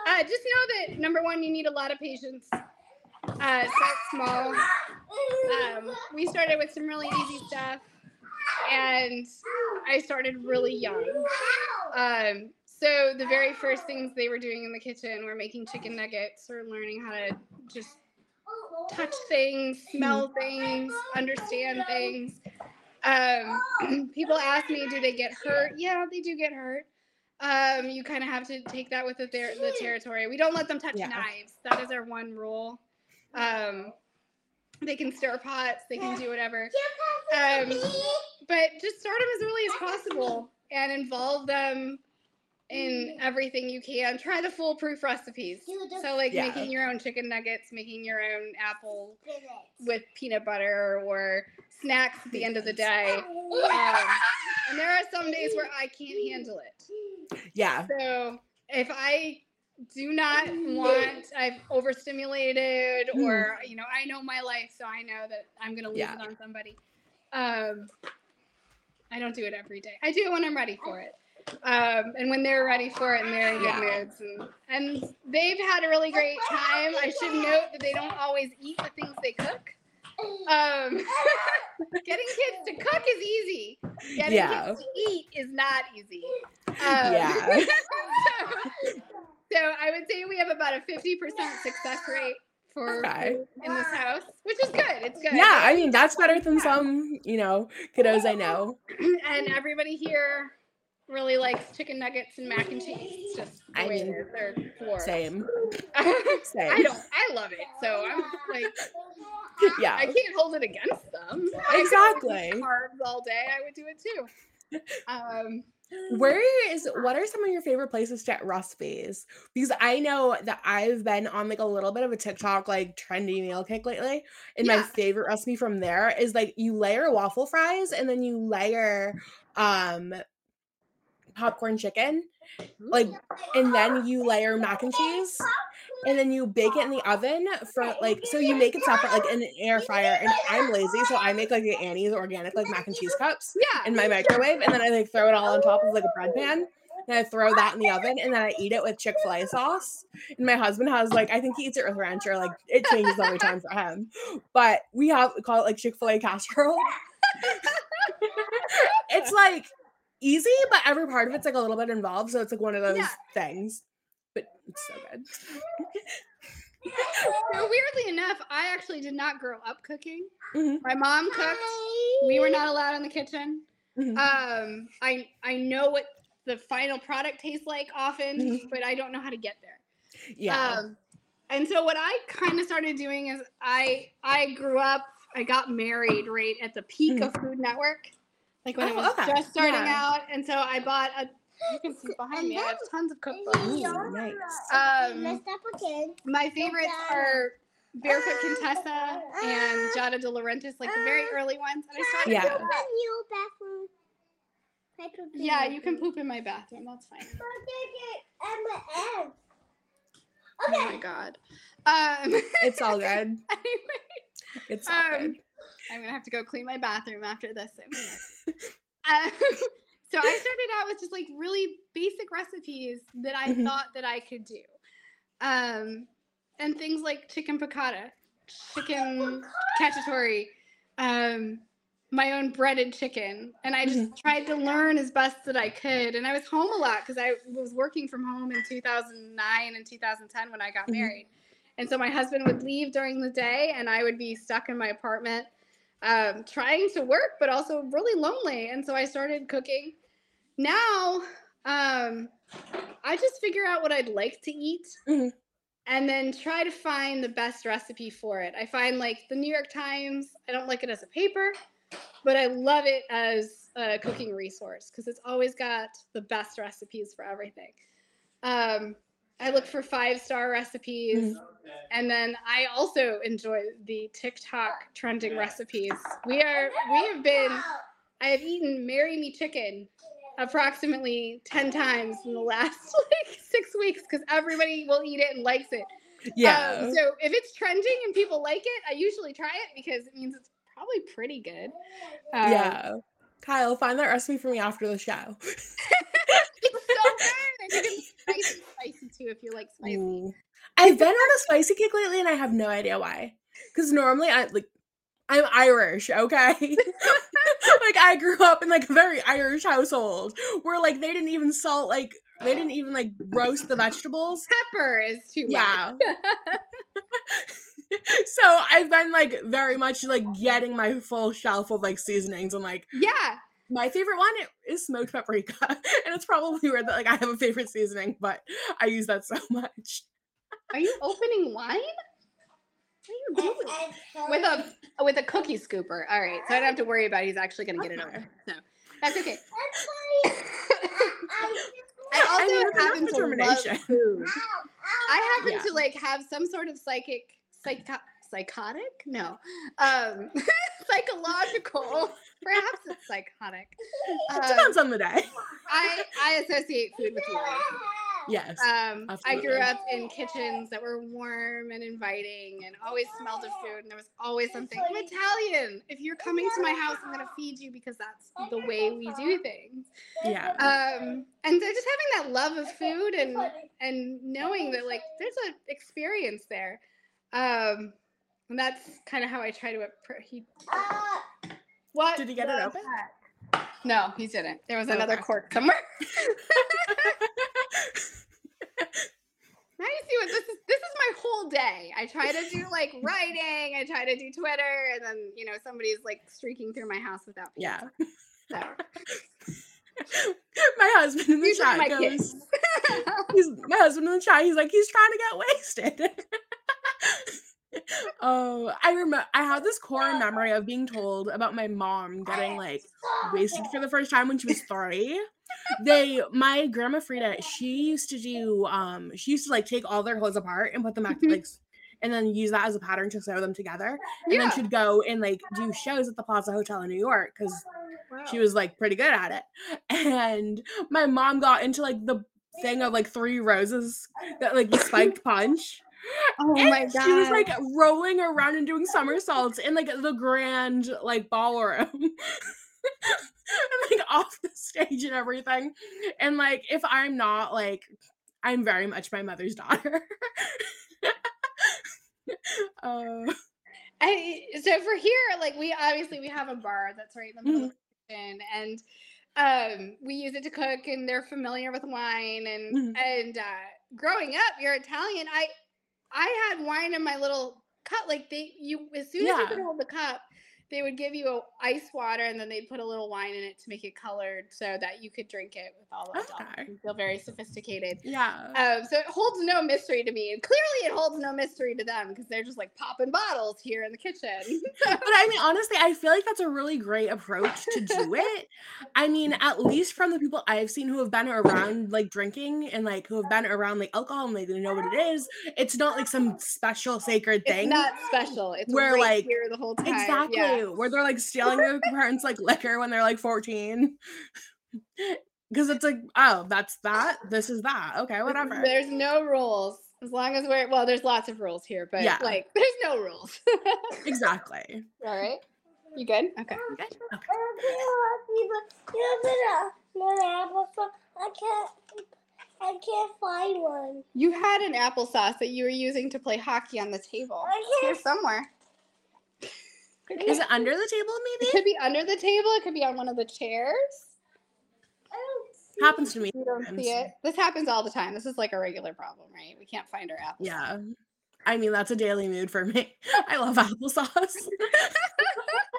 Uh, just know that number one, you need a lot of patience. Uh, start small. Um, we started with some really easy stuff, and I started really young. Um, so the very first things they were doing in the kitchen were making chicken nuggets or learning how to just touch things, smell things, understand things. Um, people ask me, do they get hurt? Yeah, they do get hurt. Um, you kind of have to take that with the, the territory. We don't let them touch Yeah. knives. That is our one rule. Um, they can stir pots. They can do whatever. Um, but just start them as early as possible and involve them in everything you can. Try the foolproof recipes. So like Yeah. making your own chicken nuggets, making your own apple With with peanut butter or snacks at the end of the day. Um, and there are some days where I can't handle it. Yeah. So if I do not want, I've overstimulated, or you know, I know my life, so I know that I'm gonna lose Yeah. it on somebody. Um, I don't do it every day. I do it when I'm ready for it. Um, and when they're ready for it and they're in good Yeah. moods, and, and they've had a really great time. I should note that they don't always eat the things they cook. Um, getting kids to cook is easy. Getting Yeah. kids to eat is not easy. Um, Yeah. so, so I would say we have about a 50% success rate for Okay. in this house, which is good. It's good. Yeah, I mean that's better than some, you know, kiddos I know. and everybody here really likes chicken nuggets and mac and cheese. It's just the I way mean. They're floral. Same. I don't. I love it. So I'm like, Yeah. I can't hold it against them. Exactly. Carbs all day. I would do it too. Um, Where is what are some of your favorite places to get recipes? Because I know that I've been on like a little bit of a TikTok like trendy meal kick lately. And my favorite recipe from there is like you layer waffle fries and then you layer um popcorn chicken. Like mm. and then you layer mac and cheese and then you bake it in the oven for like so you make it separate like in an air fryer and I'm lazy so I make like the Annie's organic like mac and cheese cups yeah. in my microwave and then I like throw it all on top of like a bread pan. And I throw that in the oven and then I eat it with Chick fil A sauce. And my husband has like, I think he eats it with ranch or like it changes every time for him. But we have we call it like Chick fil A casserole. it's like easy, but every part of it's like a little bit involved. So it's like one of those Yeah. things. But it's so good. So weirdly enough, I actually did not grow up cooking. Mhm. My mom cooked. We were not allowed in the kitchen. Mhm. Um, I I know what the final product tastes like often, Mhm. but I don't know how to get there. Yeah. Um, and so what I kind of started doing is I I grew up. I got married right at the peak of Food Network, like when it Oh, was okay. just starting Yeah. out. And so I bought a. You can see behind me. I have tons of cookbooks. Ooh, nice. Um, up again. My favorites are Barefoot Contessa and Giada De Laurentiis, like the very early ones. And I started. Yeah. Poop bathroom. I poop in Yeah, you can poop in my bathroom. That's fine. M&M. Oh my god. Um, It's all good. anyway, It's all Um, good. I'm gonna have to go clean my bathroom after this. Um, so I started out with just like really basic recipes that I Mhm. thought that I could do, um, and things like chicken piccata, chicken cacciatore, um, my own breaded chicken, and I just tried to learn as best that I could. And I was home a lot because I was working from home in 2009 and 2010 when I got Mhm. married. And so my husband would leave during the day, and I would be stuck in my apartment um, trying to work, but also really lonely. And so I started cooking. Now, um, I just figure out what I'd like to eat Mhm. and then try to find the best recipe for it. I find like the New York Times, I don't like it as a paper, but I love it as a cooking resource because it's always got the best recipes for everything. Um, I look for five star recipes. And then I also enjoy the TikTok trending recipes. We are we have been I have eaten marry me chicken approximately 10 times in the last like 6 weeks cuz everybody will eat it and likes it. Yeah. Um, so if it's trending and people like it, I usually try it because it means it's probably pretty good. Um, yeah. Kyle, find that recipe for me after the show. It's so good. And you can spicy, spicy too if you like spicy. Ooh. I've been on a spicy kick lately and I have no idea why. Because normally I like I'm Irish, okay? like I grew up in like a very Irish household where like they didn't even salt like they didn't even like roast the vegetables. Pepper is too much. Yeah. so I've been like very much like getting my full shelf of like seasonings and like Yeah. my favorite one is smoked paprika. and it's probably weird that like I have a favorite seasoning, but I use that so much. Are you opening wine? What are you doing? With a with a cookie scooper. All right, so I don't have to worry about he's actually gonna get it Okay. open. No, that's okay. I I also I enough happen to love determination. food. I happen Yeah. to like have some sort of psychic, psycho- psychotic? No, um, psychological. Perhaps it's psychotic. Um, Depends on the day. I I associate food with love. Yes. Um, I grew up in kitchens that were warm and inviting and always smelled of food. And there was always something. I'm Italian. If you're coming to my house, I'm going to feed you because that's the way we do things. Yeah. Um, and so just having that love of food and and knowing that like there's an experience there. Um, and that's kind of how I try to appro- he what Did he get it open? heck? No, he didn't. There was another Okay. cork somewhere. Now you see what this is. This is my whole day. I try to do like writing. I try to do Twitter, and then you know somebody's like streaking through my house without. yeah. So, My husband in the chat my goes, he's my husband in the chat. He's like, he's trying to get wasted. oh, I remember. I had this core memory of being told about my mom getting like wasted for the first time when she was three. They, my grandma Frida, she used to do. Um, she used to like take all their clothes apart and put them back, Mhm. like, and then use that as a pattern to sew them together. And yeah. then she'd go and like do shows at the Plaza Hotel in New York because she was like pretty good at it. And my mom got into like the thing of like three roses that like spiked punch. Oh and my god. She was like rolling around and doing somersaults in like the grand like ballroom. and like off the stage and everything. And like if I'm not like I'm very much my mother's daughter. uh, I, so for here, like we obviously we have a bar that's right in the middle of the kitchen, and um, we use it to cook, and they're familiar with wine, and Mhm. and uh, growing up, you're Italian. I I had wine in my little cup, like they you as soon as you could hold the cup. They would give you a ice water and then they'd put a little wine in it to make it colored so that you could drink it with all the adults Okay. feel very sophisticated. yeah. Um, so it holds no mystery to me, and clearly it holds no mystery to them because they're just like popping bottles here in the kitchen. But I mean, honestly, I feel like that's a really great approach to do it. I mean, at least from the people I've seen who have been around like drinking and like who have been around like alcohol and they know what it is. It's not like some special sacred thing. it's not special. It's Where, like- here the whole time. exactly Yeah. Where they're like stealing their parents like liquor when they're like 14. Because it's like, oh, that's that. This is that. Okay, whatever. There's no rules as long as we're well. There's lots of rules here, but Yeah. like there's no rules. Exactly. All right, you good? Okay. Okay. I can't. I can't find one. You had an applesauce that you were using to play hockey on the table. I It's can't. somewhere. Is it under the table, maybe? It could be under the table. It could be on one of the chairs. I don't see Happens to me. You don't sometimes. see it. This happens all the time. This is like a regular problem, right? We can't find our apple. Yeah. I mean, that's a daily mood for me. I love applesauce.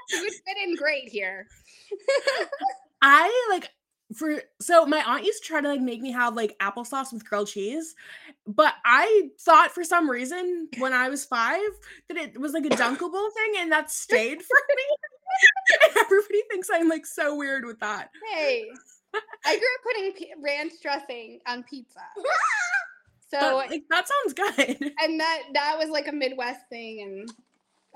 You would fit in great here. I like for so my aunt used to try to like make me have like applesauce with grilled cheese, but I thought for some reason when I was five that it was like a dunkable thing, and that stayed for me. everybody thinks I'm like so weird with that. Hey, I grew up putting p- ranch dressing on pizza. So, But, like that sounds good. and that that was like a Midwest thing, and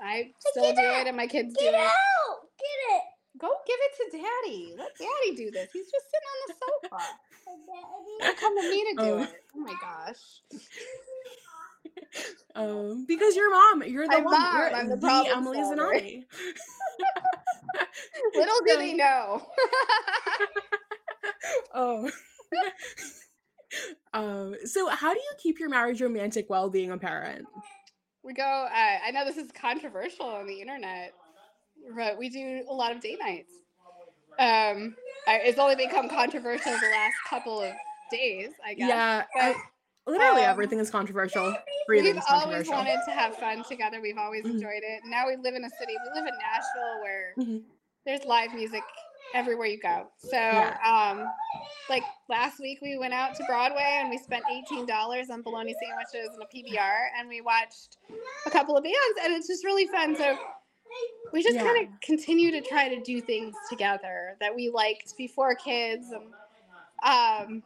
I still do it, and my kids do Get it. out! Get it! Go give it to Daddy. Let Daddy do this. He's just sitting on the sofa. Don't come to me to do Oh. it. Oh my gosh. Um, because your mom, you're the I'm one. mom, you're I'm the problem Emily solver. Zanotti. Little do they know. oh. um, so how do you keep your marriage romantic while being a parent? we go. Uh, I know this is controversial on the internet, but we do a lot of date nights. Um, I, it's only become controversial the last couple of days, I guess. Yeah, but, I- literally um, everything is controversial. We've Breathing's always wanted to have fun together. We've always Mhm. enjoyed it. Now we live in a city. We live in Nashville, where Mhm. there's live music everywhere you go. So, Yeah. um, like last week, we went out to Broadway and we spent eighteen dollars on bologna sandwiches and a PBR, and we watched a couple of bands, and it's just really fun. So. We just Yeah. kind of continue to try to do things together that we liked before kids, and um,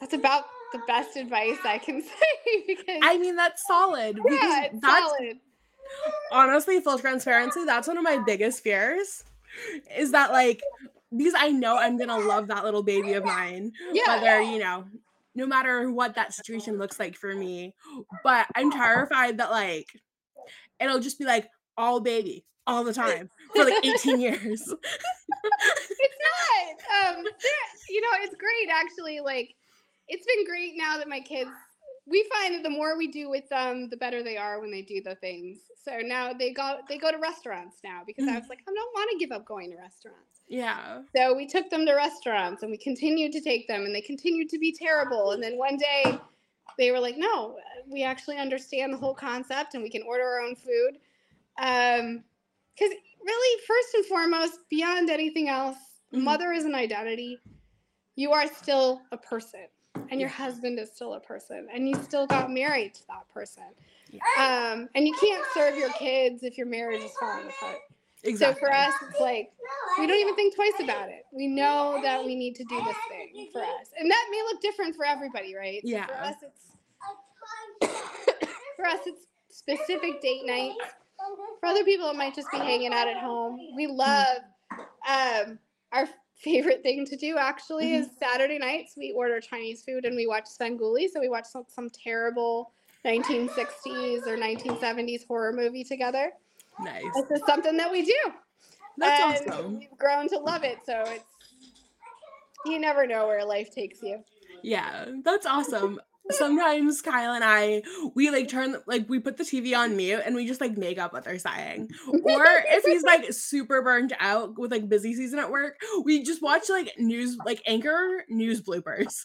that's about the best advice I can say because I mean, that's solid. yeah, it's that's solid. honestly full transparency. That's one of my biggest fears. Is that like because I know I'm gonna love that little baby of mine. Yeah. Whether, you know, no matter what that situation looks like for me. But I'm terrified that like it'll just be like all baby all the time for like 18 years. it's not. Um, you know, it's great actually. Like, it's been great now that my kids. We find that the more we do with them, the better they are when they do the things. So now they go they go to restaurants now because I was like, I don't want to give up going to restaurants. yeah. So we took them to restaurants and we continued to take them and they continued to be terrible. And then one day they were like, no, we actually understand the whole concept and we can order our own food. Um, because really, first and foremost, beyond anything else, Mhm. mother is an identity. You are still a person, and your husband is still a person, and you still got married to that person. Um, and you can't serve your kids if your marriage is falling apart. Exactly. So for us, it's like we don't even think twice about it. We know that we need to do this thing for us, and that may look different for everybody, right? Yeah. For us, it's for us, it's specific date nights. For other people, it might just be hanging out at home. We love um, our favorite thing to do actually is Saturday nights. We order Chinese food and we watch Svengoolie. So we watch some, some terrible 1960s or 1970s horror movie together. nice. This is something that we do. That's and awesome. We've grown to love it. So it's you never know where life takes you. Yeah, that's awesome. Sometimes Kyle and I, we like turn like we put the TV on mute and we just like make up what they're saying. Or if he's like super burned out with like busy season at work, we just watch like news like anchor news bloopers.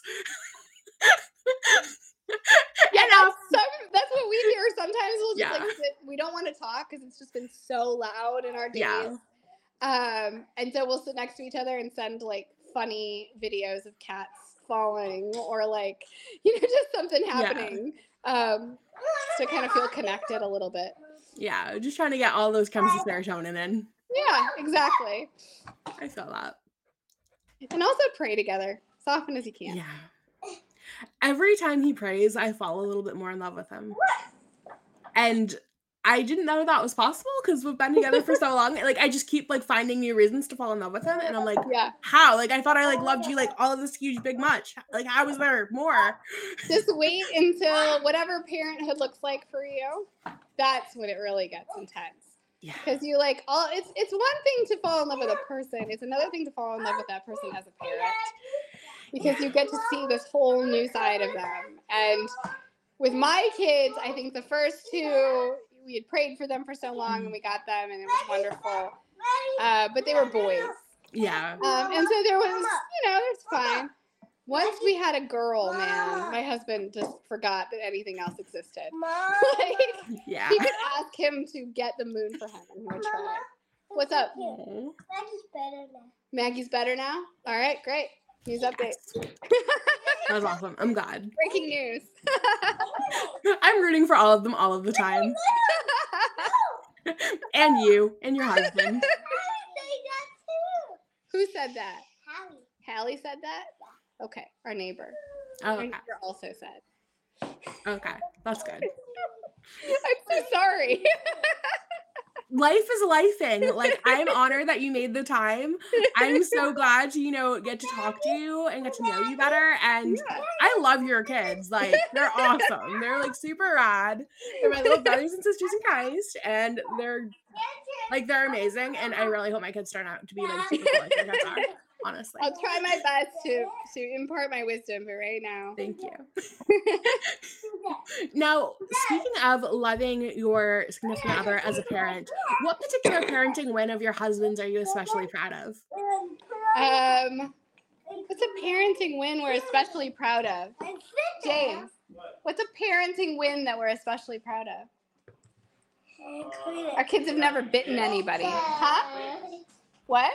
Yeah, that's, some, that's what we. Or sometimes we'll just Yeah. like sit, we don't want to talk because it's just been so loud in our days. Yeah. Um, and so we'll sit next to each other and send like funny videos of cats falling or like you know just something Yeah. happening. Um, to kind of feel connected a little bit. Yeah, just trying to get all those chemicals serotonin in. Yeah, exactly. I feel that. And also pray together as often as you can. Yeah. Every time he prays, I fall a little bit more in love with him. And I didn't know that was possible because we've been together for so long. Like I just keep like finding new reasons to fall in love with him. And I'm like, Yeah. how? Like I thought I like loved oh. you like all of this huge big much. Like how was there more? Just wait until whatever parenthood looks like for you. That's when it really gets intense. Yeah. Because you like all it's it's one thing to fall in love with a person, it's another thing to fall in love with that person as a parent. Because you get to see this whole new side of them. And with my kids, I think the first two we had prayed for them for so long and we got them and it was wonderful. Uh, but they were boys. Yeah. Um, and so there was, you know, it's fine. Once we had a girl, man, my husband just forgot that anything else existed. like, Yeah. he could ask him to get the moon for him, and he would try. What's up? Aw. Maggie's better now. All right, great. News update. That was awesome. I'm glad. Breaking news. I'm rooting for all of them all of the time. and you and your husband. Hallie made that too. Who said that? Hallie Hallie said that. Okay, our neighbor. Oh, Our neighbor also said. Okay. That's good. I'm so sorry. Life is lifing. Like I'm honored that you made the time. I'm so glad to, you know, get to talk to you and get to know you better. And Yeah. I love your kids. Like they're awesome. They're like super rad. They're my little brothers and sisters in Christ. And they're like they're amazing. And I really hope my kids turn out to be like super like kids are. Honestly. I'll try my best to to impart my wisdom, but right now. Thank you. Now, speaking of loving your significant other as a parent, what particular parenting win of your husband's are you especially proud of? Um, what's a parenting win we're especially proud of? James, what's a parenting win that we're especially proud of? Our kids have never bitten anybody. Huh? What?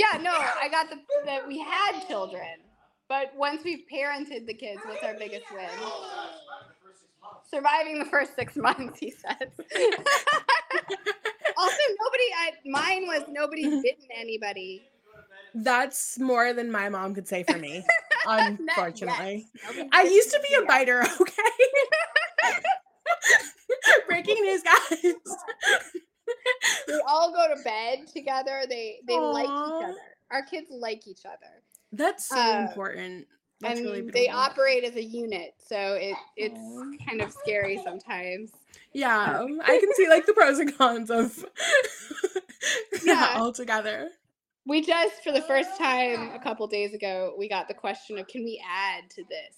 Yeah, no, I got the that we had children, but once we've parented the kids, what's our biggest win? Surviving the first six months, he says. also, nobody. I, mine was nobody bitten anybody. That's more than my mom could say for me. unfortunately. I used to be a biter, okay? Breaking news, guys. They all go to bed together. They they like each other. Our kids like each other. That's so Uh, important. That's and really they operate as a unit, so it it's Aw. kind of scary sometimes. Yeah, I can see like the pros and cons of Yeah. all together. We just for the first time a couple days ago, we got the question of can we add to this?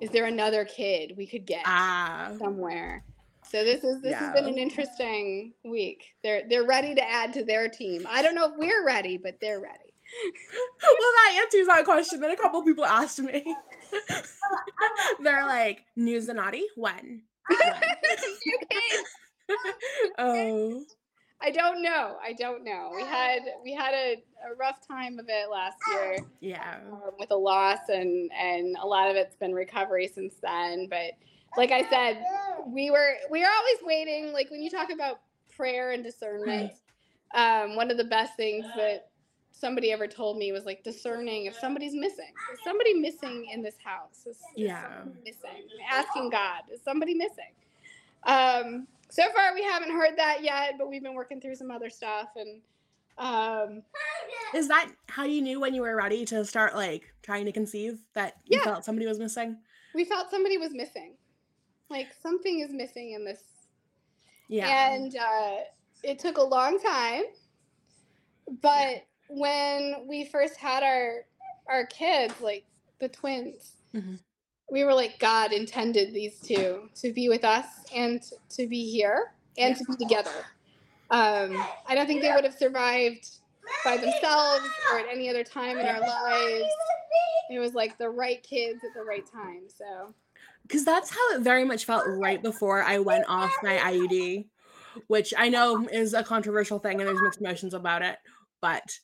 Is there another kid we could get Ah, somewhere? So this is this has been an interesting week. They're they're ready to add to their team. I don't know if we're ready, but they're ready. well, that answers that question that a couple people asked me. They're like, "News and naughty when?" When?" Oh, I don't know. I don't know. We had we had a, a rough time of it last year yeah. um, with a loss, and and a lot of it's been recovery since then. But like I said, we were we are always waiting. Like when you talk about prayer and discernment, um, one of the best things that somebody ever told me was like discerning if somebody's missing. Is somebody missing in this house? Is, Yeah. missing? Asking God, is somebody missing? Um, so far we haven't heard that yet, but we've been working through some other stuff and um Is that how you knew when you were ready to start like trying to conceive that you Yeah. felt somebody was missing? we felt somebody was missing. Like something is missing in this. Yeah. and uh, it took a long time but when we first had our our kids like the twins Mhm. we were like god intended these two to be with us and to be here and to be together. Um, i don't think they would have survived by themselves or at any other time in our lives. It was like the right kids at the right time so because that's how it very much felt right. before I went off my IUD, which I know is a controversial thing and there's mixed emotions about it. But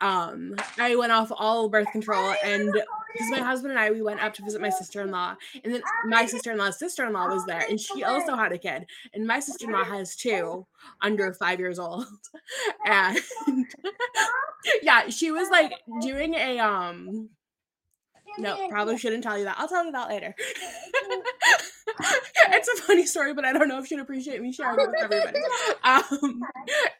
um, I went off all birth control, and because my husband and I we went up to visit my sister in law, and then my sister in law's sister in law was there, and she also had a kid, and my sister in law has two under five years old, and yeah, she was like doing a um. No, probably shouldn't tell you that. I'll tell you that later. it's a funny story, but I don't know if she'd appreciate me sharing it with everybody. Um,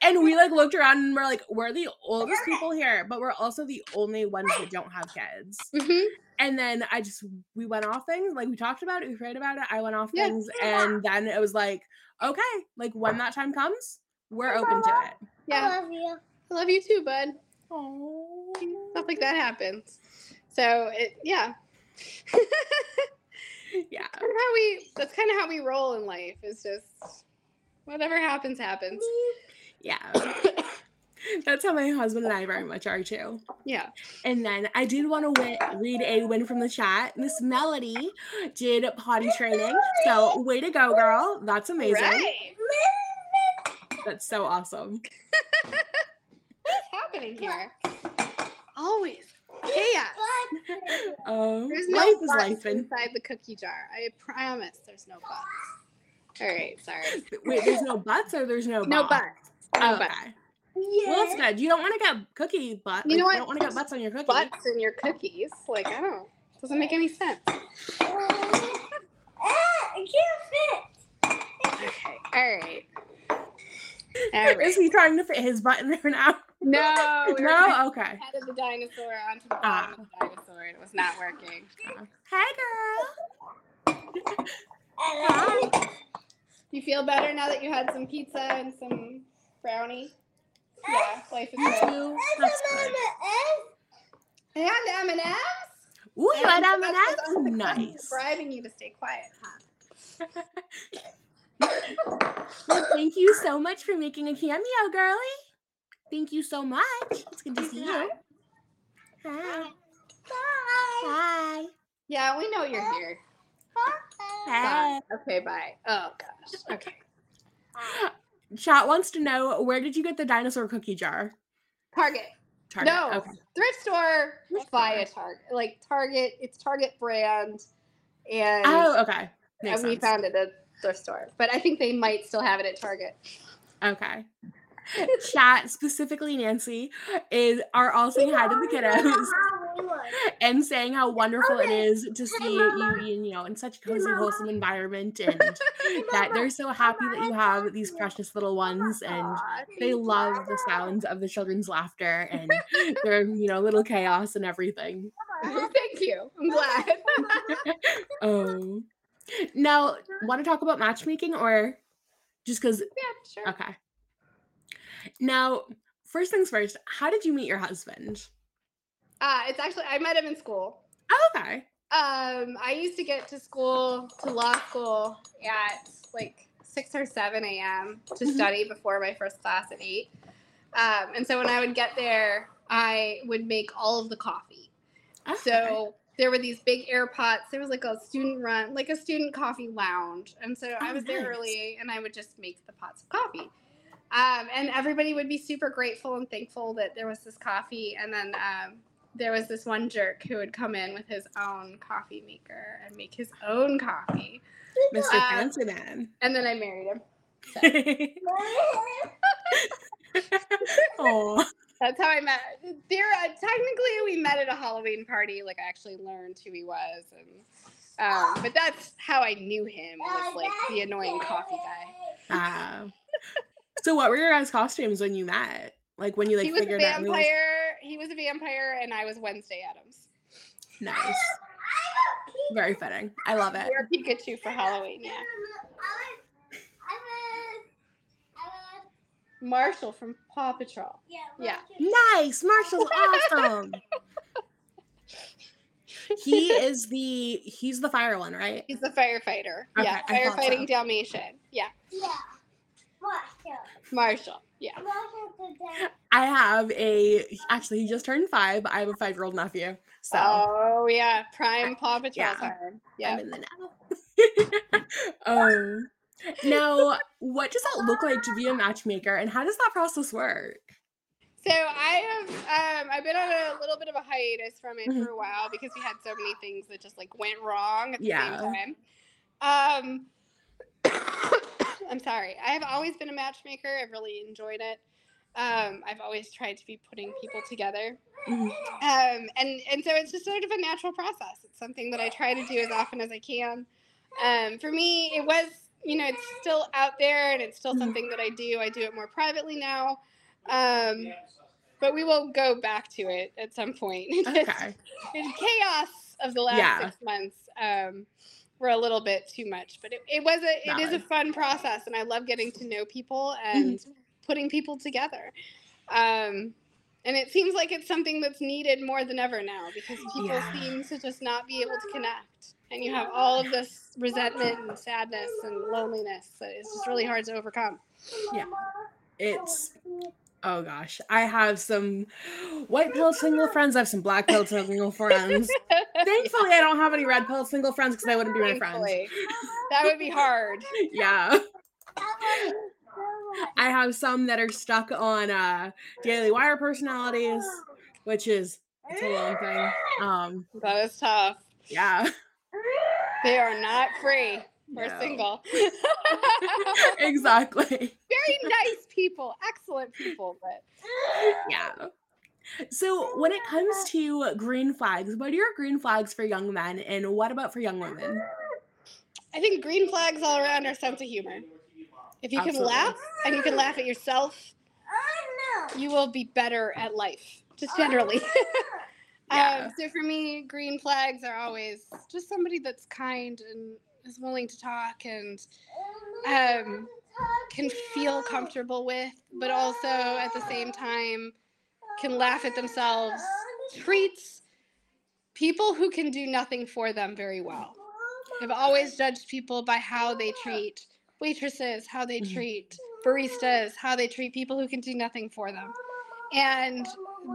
and we like looked around and we're like, we're the oldest people here, but we're also the only ones that don't have kids. mhm. And then I just we went off things, like we talked about it, we prayed about it. I went off Yeah. things, and then it was like, okay, like when that time comes, we're open to it. yeah I love you. i love you too bud Oh, stuff like that happens. So it yeah. yeah. Kind of how we that's kind of how we roll in life. Is just whatever happens happens. Yeah. That's how my husband and I very much are too. yeah. And then I did want to read a win from the chat. Miss Melody did potty training. So, way to go, girl. That's amazing. Right. That's so awesome. What's happening here? Always chaos. Um, There's no life is life. Inside the cookie jar. I promise there's no butts. All right, sorry. wait, there's no butts or there's no No box? butts. No Okay. butts. Well, that's good. You don't want to get cookie butt. You know like, what? don't want to get butts on your cookie. Butts in your cookies. Like I don't. Doesn't make any sense. I can't fit. Okay. All right. All right. Is he trying to fit his butt in there now? No. we were trying No? Okay. head of the dinosaur onto the bottom of the ah. dinosaur and it was not working. Hey, girl. fit. You feel better now that you had some pizza and some brownie? Yeah, life is You good. too? That's good. And M&M's? Ooh, you had And that's M&M's? unsuccessful Nice. Bribing you to stay quiet, huh? Well, thank you so much for making a cameo, girly. Thank you so much. It's good to see you. Hi. Hi. Yeah, we know you're here. Hey. Bye. Okay, bye. Oh gosh. Okay. Chat wants to know where did you get the dinosaur cookie jar? Target. Target. No. Okay. Thrift store Thrift via Target. Like Target, it's Target brand. And, Oh, okay. Makes and we found it at thrift store. But I think they might still have it at Target. Okay. Chat, specifically Nancy, is are all saying hi to the kiddos. and saying how wonderful it is to see you in, you know, in such a cozy, wholesome environment and that they're so happy that you have these precious little ones and they love the sounds of the children's laughter and their, you know, little chaos and everything. Thank you. I'm glad. Oh. Now, want to talk about matchmaking or just because? yeah, sure. Okay. Now, first things first, how did you meet your husband? Uh, it's actually I met him in school. Oh, okay. Um, I used to get to school to law school at like six or seven a.m. to Mhm. study before my first class at eight. Um, and so when I would get there, I would make all of the coffee. okay. So there were these big air pots. There was like a student run, like a student coffee lounge. And so I Oh, was there early and I would just make the pots of coffee. Um, and everybody would be super grateful and thankful that there was this coffee. And then um, there was this one jerk who would come in with his own coffee maker and make his own coffee. Mr. uh, Fancy Man. And then I married him. oh, That's how I met. There, uh, technically, we met at a Halloween party. Like, I actually learned who he was, and um, but that's how I knew him. Was like the annoying coffee guy. uh, so what were your guys' costumes when you met? Like when you like he was a figured out who was- vampire. He was a vampire, and I was Wednesday Addams. nice, very fitting. I love it. Or Pikachu for Halloween. Yeah, I love. I love. I love. Marshall from Paw Patrol. Yeah. yeah. Nice, Marshall's awesome. he is the he's the fire one, right? He's the firefighter. Okay, yeah, firefighting so. Dalmatian. Yeah. Yeah, Marshall. Marshall. Yeah. I have a actually he just turned five. I have a five year old nephew, so Oh yeah, prime Paw Patrol Yeah. time. I'm Yeah. in the now. um, now, what does that look like to be a matchmaker, and how does that process work? So I have um I've been on a little bit of a hiatus from it for a while because we had so many things that just like went wrong at the Yeah. same time. Um I'm sorry. I have always been a matchmaker. I've really enjoyed it. Um, I've always tried to be putting people together. Mhm. Um, and, and so it's just sort of a natural process. It's something that I try to do as often as I can. Um, for me, it was, you know, it's still out there and it's still Mhm. something that I do. I do it more privately now. Um, but we will go back to it at some point. It's Okay. the chaos of the last Yeah. six months um, were a little bit too much. But it, it was a it is a fun process, and I love getting to know people and putting people together. Um, and it seems like it's something that's needed more than ever now because people Yeah. seem to just not be able to connect. And you have all of this resentment and sadness and loneliness that is just really hard to overcome. Yeah, it's oh gosh, I have some white pill single friends. I have some black pill single friends. Thankfully, I don't have any red pill single friends because I wouldn't be my friends. That would be hard. Yeah, I have some that are stuck on uh Daily Wire personalities, which is it's a long thing. Um, That is tough. yeah, They are not free. We're No. single. exactly. Very nice people, excellent people, but Yeah. So when it comes to green flags, what are your green flags for young men, and what about for young women? I think green flags all around are sense of humor. If you Absolutely. can laugh and you can laugh at yourself, you will be better at life, just generally. Yeah. um, so for me, green flags are always just somebody that's kind and is willing to talk and um, can feel comfortable with, but also at the same time can laugh at themselves, treats people who can do nothing for them very well. I've always judged people by how they treat waitresses, how they Mhm. treat baristas, how they treat people who can do nothing for them. And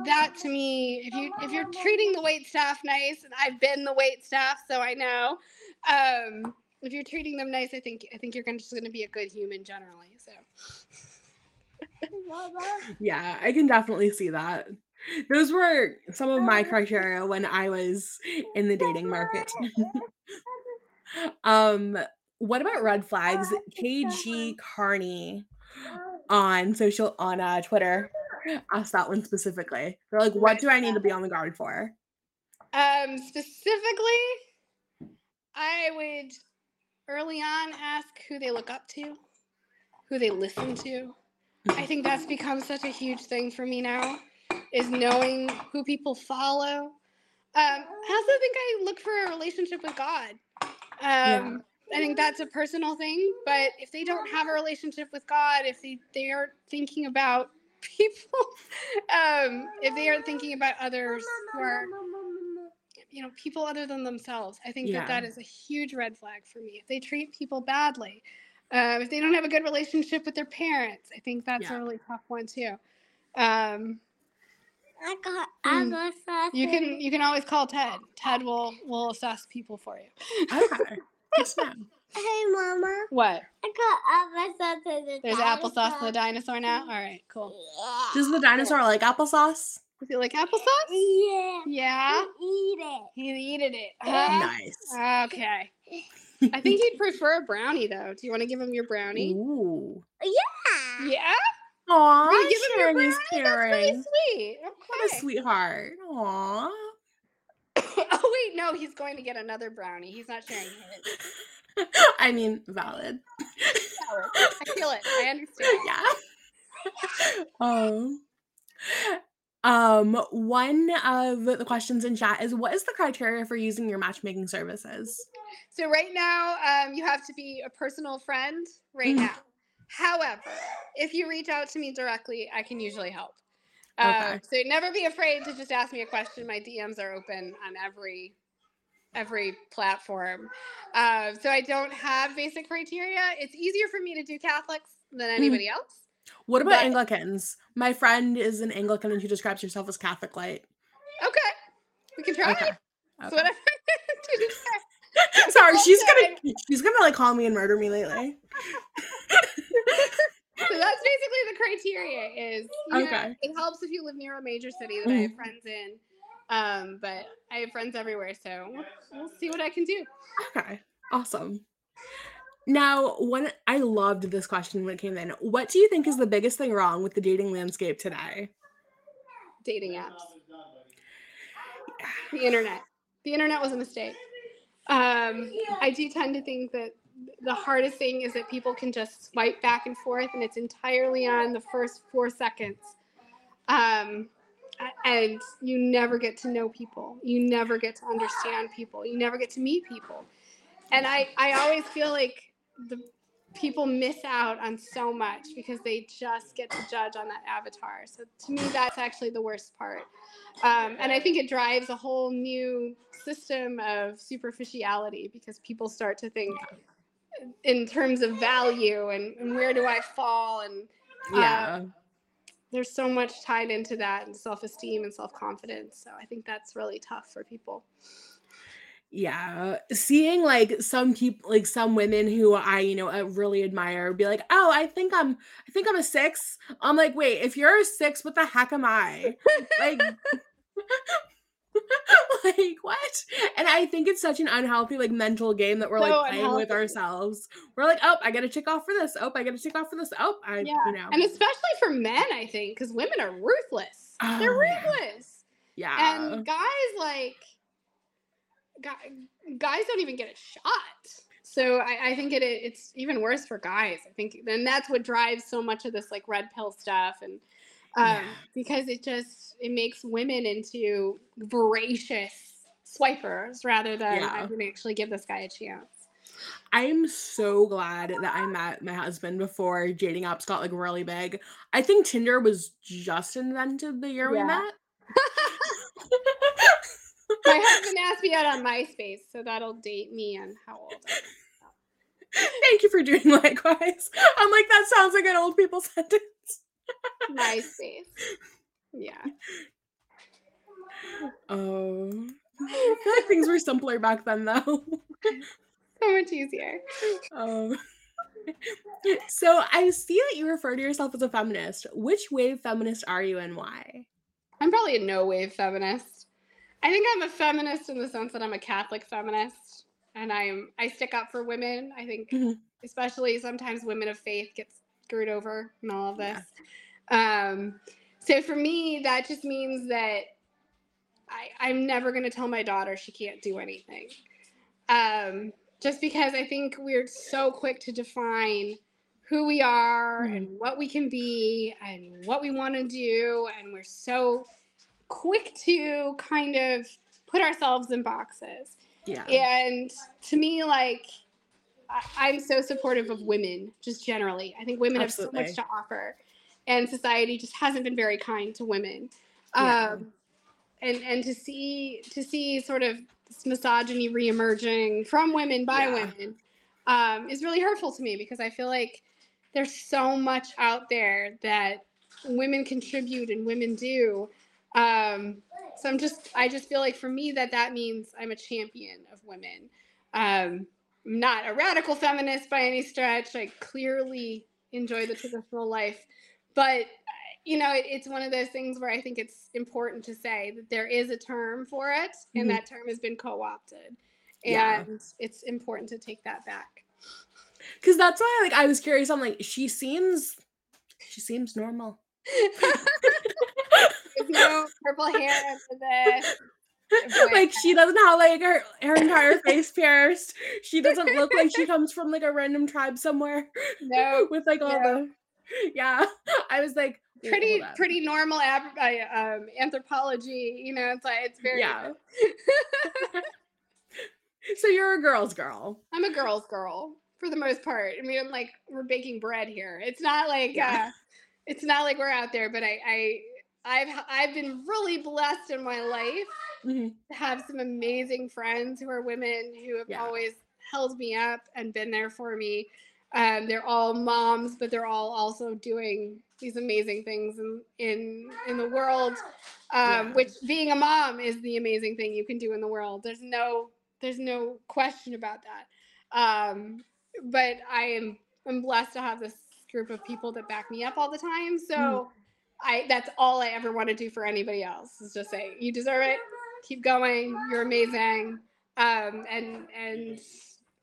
that to me, if you if you're treating the wait staff nice, and I've been the wait staff, so I know. Um, if you're treating them nice, I think I think you're gonna, just going to be a good human generally. So Yeah, I can definitely see that. Those were some of my criteria when I was in the dating market. um, what about red flags? KG Carney on social on uh, Twitter asked that one specifically. They're like, "What do I need to be on the guard for?" Um, specifically, I would early on ask who they look up to, who they listen to. I think that's become such a huge thing for me now, is knowing who people follow. Um, I also think I look for a relationship with God. Um, I think that's a personal thing, but if they don't have a relationship with God, if they, they aren't thinking about people, um, if they aren't thinking about others who are you know people other than themselves i think that that Yeah. is a huge red flag for me if they treat people badly uh, if they don't have a good relationship with their parents i think that's Yeah. a really tough one too um, I got I Mm. got something. you can you can always call ted ted will will assess people for you Okay. Yes, ma'am. Hey, Mama. what I got applesauce in the there's applesauce in the dinosaur. dinosaur now all right cool Does the dinosaur like applesauce? Does he like applesauce Yeah. yeah Eat it. he eated it huh? Nice. okay i think he'd prefer a brownie though do you want to give him your brownie Ooh. Yeah. yeah Aw, Will you give him your sharing is brownie? That's really caring. sweet. What a sweetheart. Aw. oh wait, no, he's going to get another brownie. He's not sharing his. I mean, valid. Valid. I feel it. I understand. yeah. um, um, one of the questions in chat is what is the criteria for using your matchmaking services? So right now, um, you have to be a personal friend right Mhm. now. However, if you reach out to me directly, I can usually help. Uh, Okay. so never be afraid to just ask me a question. My DMs are open on every every platform. Uh, so I don't have basic criteria. It's easier for me to do Catholics than anybody else. What about But- Anglicans? My friend is an Anglican and she describes herself as Catholic light. Okay, we can try. Okay. So okay. whatever. to decide. Sorry, she's gonna she's gonna like call me and murder me lately. so that's basically the criteria is you know, Okay. it helps if you live near a major city that I have friends in. Um, but I have friends everywhere, so we'll, we'll see what I can do. Okay, awesome. Now, when I loved this question when it came in, what do you think is the biggest thing wrong with the dating landscape today? Dating apps. The internet. The internet was a mistake. Um, I do tend to think that the hardest thing is that people can just swipe back and forth and it's entirely on the first four seconds. Um, and you never get to know people. You never get to understand people. You never get to meet people. And I, I always feel like the people miss out on so much because they just get to judge on that avatar. So to me, that's actually the worst part. Um, and I think it drives a whole new system of superficiality because people start to think in terms of value and, and where do I fall and Yeah. there's so much tied into that and self-esteem and self-confidence. So I think that's really tough for people. Yeah, seeing like some people, like some women who I, you know, uh, really admire, be like, "Oh, I think I'm, I think I'm a six. I'm like, "Wait, if you're a six, what the heck am I?" Like, like what? And I think it's such an unhealthy, like, mental game that we're So like playing with ourselves. We're like, "Oh, I got to check off for this. Oh, I got to check off for this. Oh, I, Yeah, you know, And especially for men, I think, because women are ruthless. They're Oh, yeah. ruthless. yeah, And guys like guys don't even get a shot. So I, I think it it's even worse for guys. I think and that's what drives so much of this like red pill stuff and um, Yeah. because it just it makes women into voracious swipers rather than Yeah. I'm gonna actually give this guy a chance. I'm so glad that I met my husband before dating apps got like really big. I think Tinder was just invented the year we met. My husband asked me out on MySpace, so that'll date me on how old I am. Thank you for doing likewise. I'm like, that sounds like an old people sentence. MySpace. Yeah. Oh, I feel like things were simpler back then, though. So much easier. Um, so I see that you refer to yourself as a feminist. Which wave feminist are you and why? I'm probably a no wave feminist. I think I'm a feminist in the sense that I'm a Catholic feminist and I'm I stick up for women. I think Mhm. especially sometimes women of faith get screwed over in all of Yeah. this. Um so for me that just means that I, I'm never going to tell my daughter she can't do anything. Um, just because I think we're so quick to define who we are and what we can be and what we want to do. And we're so quick to kind of put ourselves in boxes. Yeah. And to me, like, I'm so supportive of women, just generally. I think women have so much to offer, and society just hasn't been very kind to women. Yeah. Um, and and to see to see sort of this misogyny reemerging from women by Yeah. women um, is really hurtful to me because I feel like there's so much out there that women contribute and women do. Um, so I'm just, I just feel like for me that that means I'm a champion of women. Um, I'm not a radical feminist by any stretch. I clearly enjoy the traditional life, but you know, it, it's one of those things where I think it's important to say that there is a term for it, and Mhm. that term has been co-opted, Yeah. and it's important to take that back. Because that's why, like, I was curious. I'm like, she seems, she seems normal. There's no purple hair after this. But- like she doesn't have like her, her entire face pierced. She doesn't look like she comes from like a random tribe somewhere No, with like all the yeah. I was like pretty pretty normal ab- um, anthropology. You know, it's like it's very. yeah. so you're a girl's girl. I'm a girl's girl for the most part. I mean, I'm like we're baking bread here. It's not like Yeah. uh, it's not like we're out there, but I, I I've I've been really blessed in my life Mhm. to have some amazing friends who are women who have Yeah. always held me up and been there for me. Um, they're all moms, but they're all also doing these amazing things in in, in the world. Um, Yeah. Which being a mom is the amazing thing you can do in the world. There's no there's no question about that. Um, but I am I'm blessed to have this group of people that back me up all the time. So. Mm. I that's all I ever want to do for anybody else is just say you deserve it. Keep going. You're amazing. Um, and and lift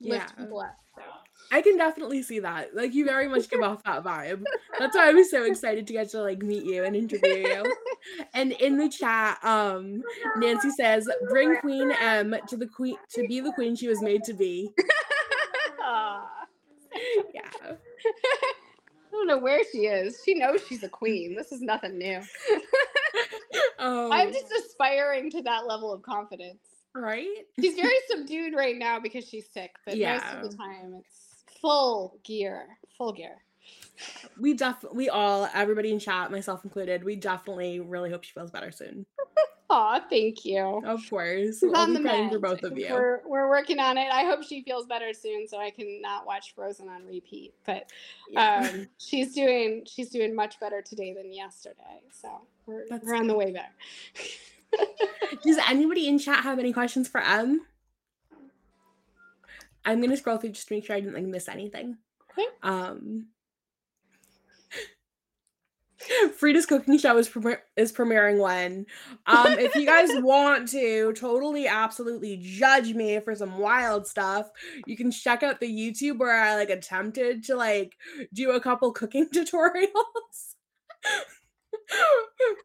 Yeah. people up. So. I can definitely see that. Like you very much give off that vibe. That's why I was so excited to get to like meet you and interview you. And in the chat, um, Nancy says, "Bring Queen M to the queen to be the queen she was made to be." Yeah. I don't know where she is. She knows she's a queen. This is nothing new. Oh, I'm just aspiring to that level of confidence. right. She's very subdued right now because she's sick, but most of the time it's full gear, full gear. We def we all, everybody in chat, myself included, we definitely really hope she feels better soon. Aw, thank you. Of course. She's on the praying for both of you. We're, we're working on it. I hope she feels better soon so I can not watch Frozen on repeat. But Yeah. um, she's doing she's doing much better today than yesterday. So we're, That's we're on the way there. Does anybody in chat have any questions for Em? I'm gonna scroll through just to make sure I didn't like miss anything. Okay. Um Freda's cooking show is premier- is premiering when. Um, if you guys want to totally, absolutely judge me for some wild stuff, you can check out the YouTube where I like attempted to like do a couple cooking tutorials.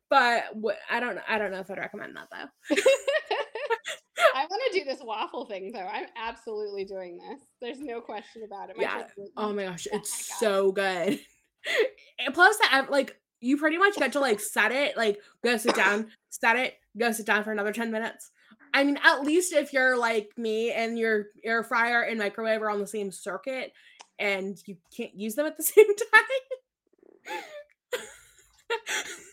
but wh- I don't, I don't know if I'd recommend that though. I want to do this waffle thing though. I'm absolutely doing this. There's no question about it. Yeah. Oh my gosh, it's out of so good. And plus, that like you pretty much get to like set it, like go sit down, set it, go sit down for another ten minutes. I mean, at least if you're like me and your air fryer and microwave are on the same circuit, and you can't use them at the same time.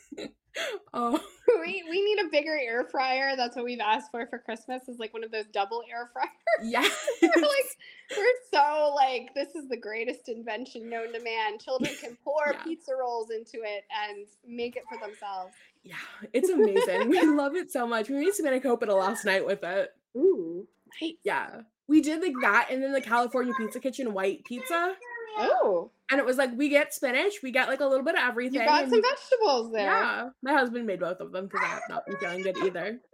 oh, we we need a bigger air fryer. That's what we've asked for for Christmas. Is like one of those double air fryers. yeah. we're like we're so like this is the greatest invention known to man. Children can pour Yeah. pizza rolls into it and make it for themselves. yeah, it's amazing. we love it so much. We made some spanakopita last night with it. Ooh, nice. Yeah. We did like that and then the California Pizza Kitchen white pizza. Oh, And it was like we get spinach, we get like a little bit of everything. you got some vegetables there. Yeah. My husband made both of them because I have not been feeling good either.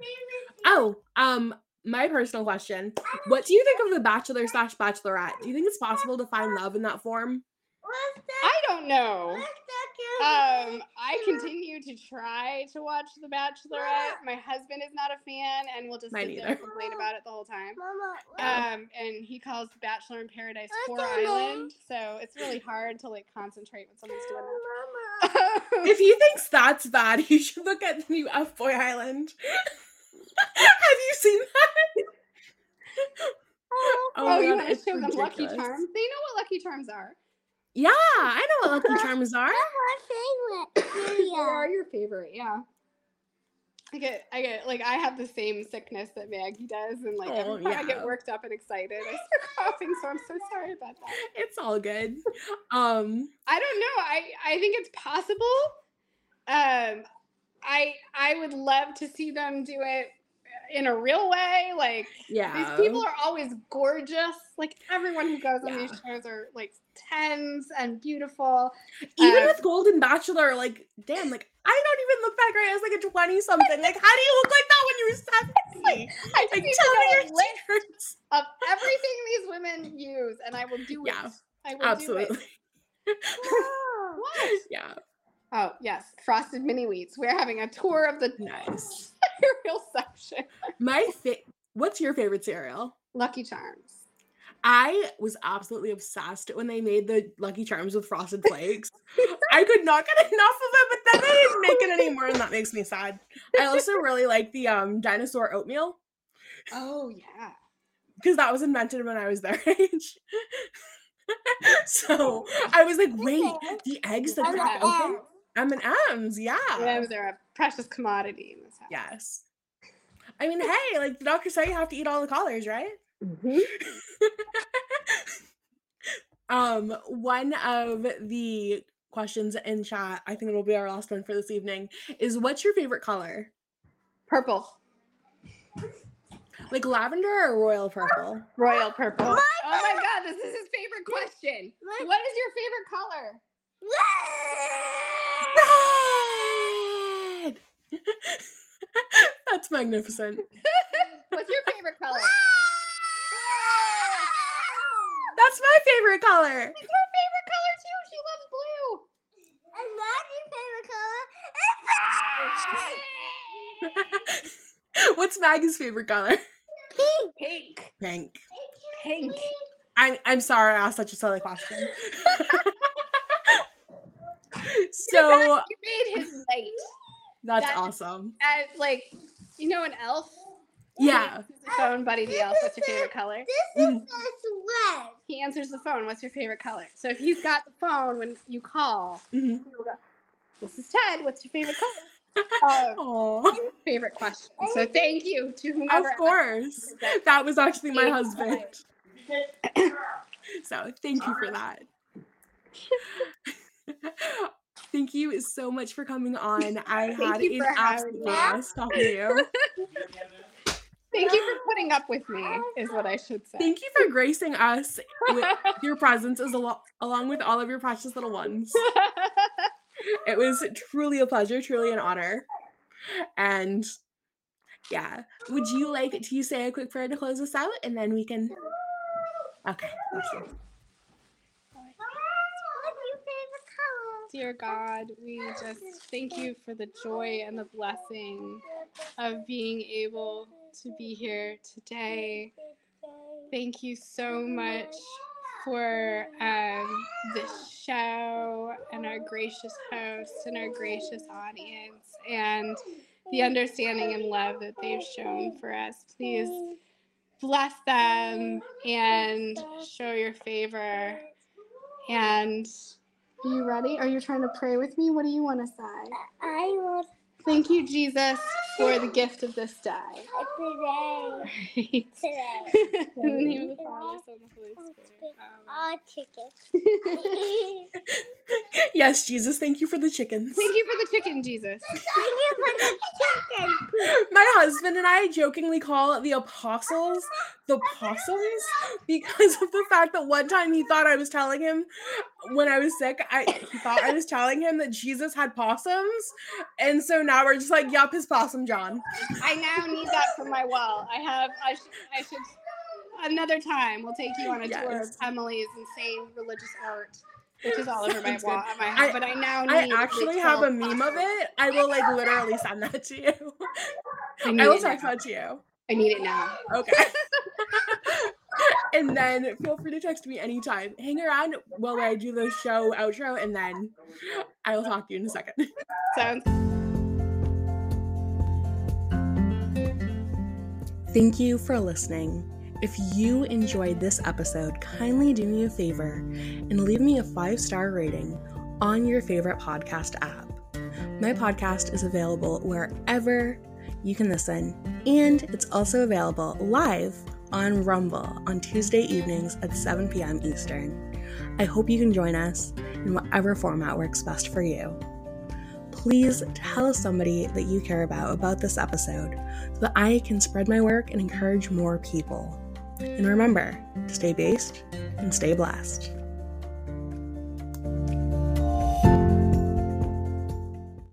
Oh, um, my personal question. What do you think of the bachelor slash bachelorette? Do you think it's possible to find love in that form? I don't know. Um, I continue to try to watch The Bachelorette. My husband is not a fan and will just Mine sit there and complain about it the whole time. Um, and he calls Bachelor in Paradise I Four. Island, so it's really hard to like concentrate when someone's doing that. If he thinks that's bad, he should look at the new F Boy Island. Have you seen that? oh, my you God, want to show them Lucky. Charms? They know what Lucky Charms are. Yeah, I know what Lucky Charms are. My favorite. They are your favorite, yeah. I get, I get, like, I have the same sickness that Maggie does, and like Oh, every time I get worked up and excited, I start coughing. So I'm so sorry about that. It's all good. Um, I don't know. I I think it's possible. Um, I I would love to see them do it in a real way. Like yeah. these people are always gorgeous. Like everyone who goes on these shows are like tens and beautiful. even um, with Golden Bachelor, like, damn, like I don't even look that great as like a 20 something. Like, how do you look like that when you're 70? I just Like, need tell to me know your list secrets. of everything these women use, and I will do Yeah, it. I will Absolutely. do it. What? Yeah. Oh yes, frosted mini wheats. We're having a tour of the Nice. Cereal section. My fa- what's your favorite cereal? Lucky Charms. I was absolutely obsessed when they made the Lucky Charms with frosted flakes. I could not get enough of it, but then they didn't make it anymore, and that makes me sad. I also really like the um dinosaur oatmeal Oh yeah. because that was invented when I was their age. so I was like, wait, the eggs that crack open M and M's, yeah, Those are a precious commodity in this house. yes. I mean, hey, like the doctor said, you have to eat all the collars, right? Mhm. um, one of the questions in chat, I think it'll be our last one for this evening, is what's your favorite color? Purple. Like lavender or royal purple? Royal purple. oh my god, this is his favorite question. My- What is your favorite color? Red! That's magnificent. What's your favorite color? That's my favorite color. It's her favorite color too. She loves blue. And that's your favorite color. What's Maggie's favorite color? Pink. Pink. Pink. I'm I'm sorry I asked such a silly question. so You made his night. that's that- awesome. As like, you know, an elf. Yeah. He answers the phone, Buddy the elf. What's your favorite color? This is just red. He answers the phone. What's your favorite color? So if he's got the phone when you call, Mhm. he'll go, this is Ted. What's your favorite color? Um, favorite question. So thank you to whomever. Of course. That was actually my husband. So thank you for that. Thank you so much for coming on. I had an absolute blast talking to you. Thank you for putting up with me, is what I should say. Thank you for gracing us with your presence as alo- along with all of your precious little ones. It was truly a pleasure, truly an honor. And yeah, would you like to say a quick prayer to close us out and then we can Okay, thank you. What's your favorite color? Dear God, we just thank you for the joy and the blessing of being able to be here today. Thank you so much for um, this show and our gracious host and our gracious audience and the understanding and love that they've shown for us. Please bless them and show your favor. And are you ready? Are you trying to pray with me? What do you want to say? I want Thank you, Jesus, for the gift of this day. today. Today. In the name of the Father, Son, and Holy Spirit. All chicken. Yes, Jesus, thank you for the chickens. Thank you for the chicken, Jesus. Thank you for the chicken. My husband and I jokingly call the apostles the possums because of the fact that one time he thought I was telling him when I was sick, I he thought I was telling him that Jesus had possums. And so now we're just like, yup, his possum John. I now need that for my wall. I have. I should. I should. Another time, we'll take you on a tour of Emily's insane religious art. which is all over my wall my I- house. But I now I actually have a meme of it. I will like literally send that to you. I I will text that to you. I need it now. Okay. and then feel free to text me anytime. Hang around while I do the show outro, and then I will talk to you in a second. Sounds Thank you for listening. If you enjoyed this episode, kindly do me a favor and leave me a five star rating on your favorite podcast app. My podcast is available wherever you can listen, and it's also available live on Rumble on Tuesday evenings at 7 p.m. Eastern. I hope you can join us in whatever format works best for you. Please tell somebody that you care about about this episode so that I can spread my work and encourage more people. And remember to stay based and stay blessed.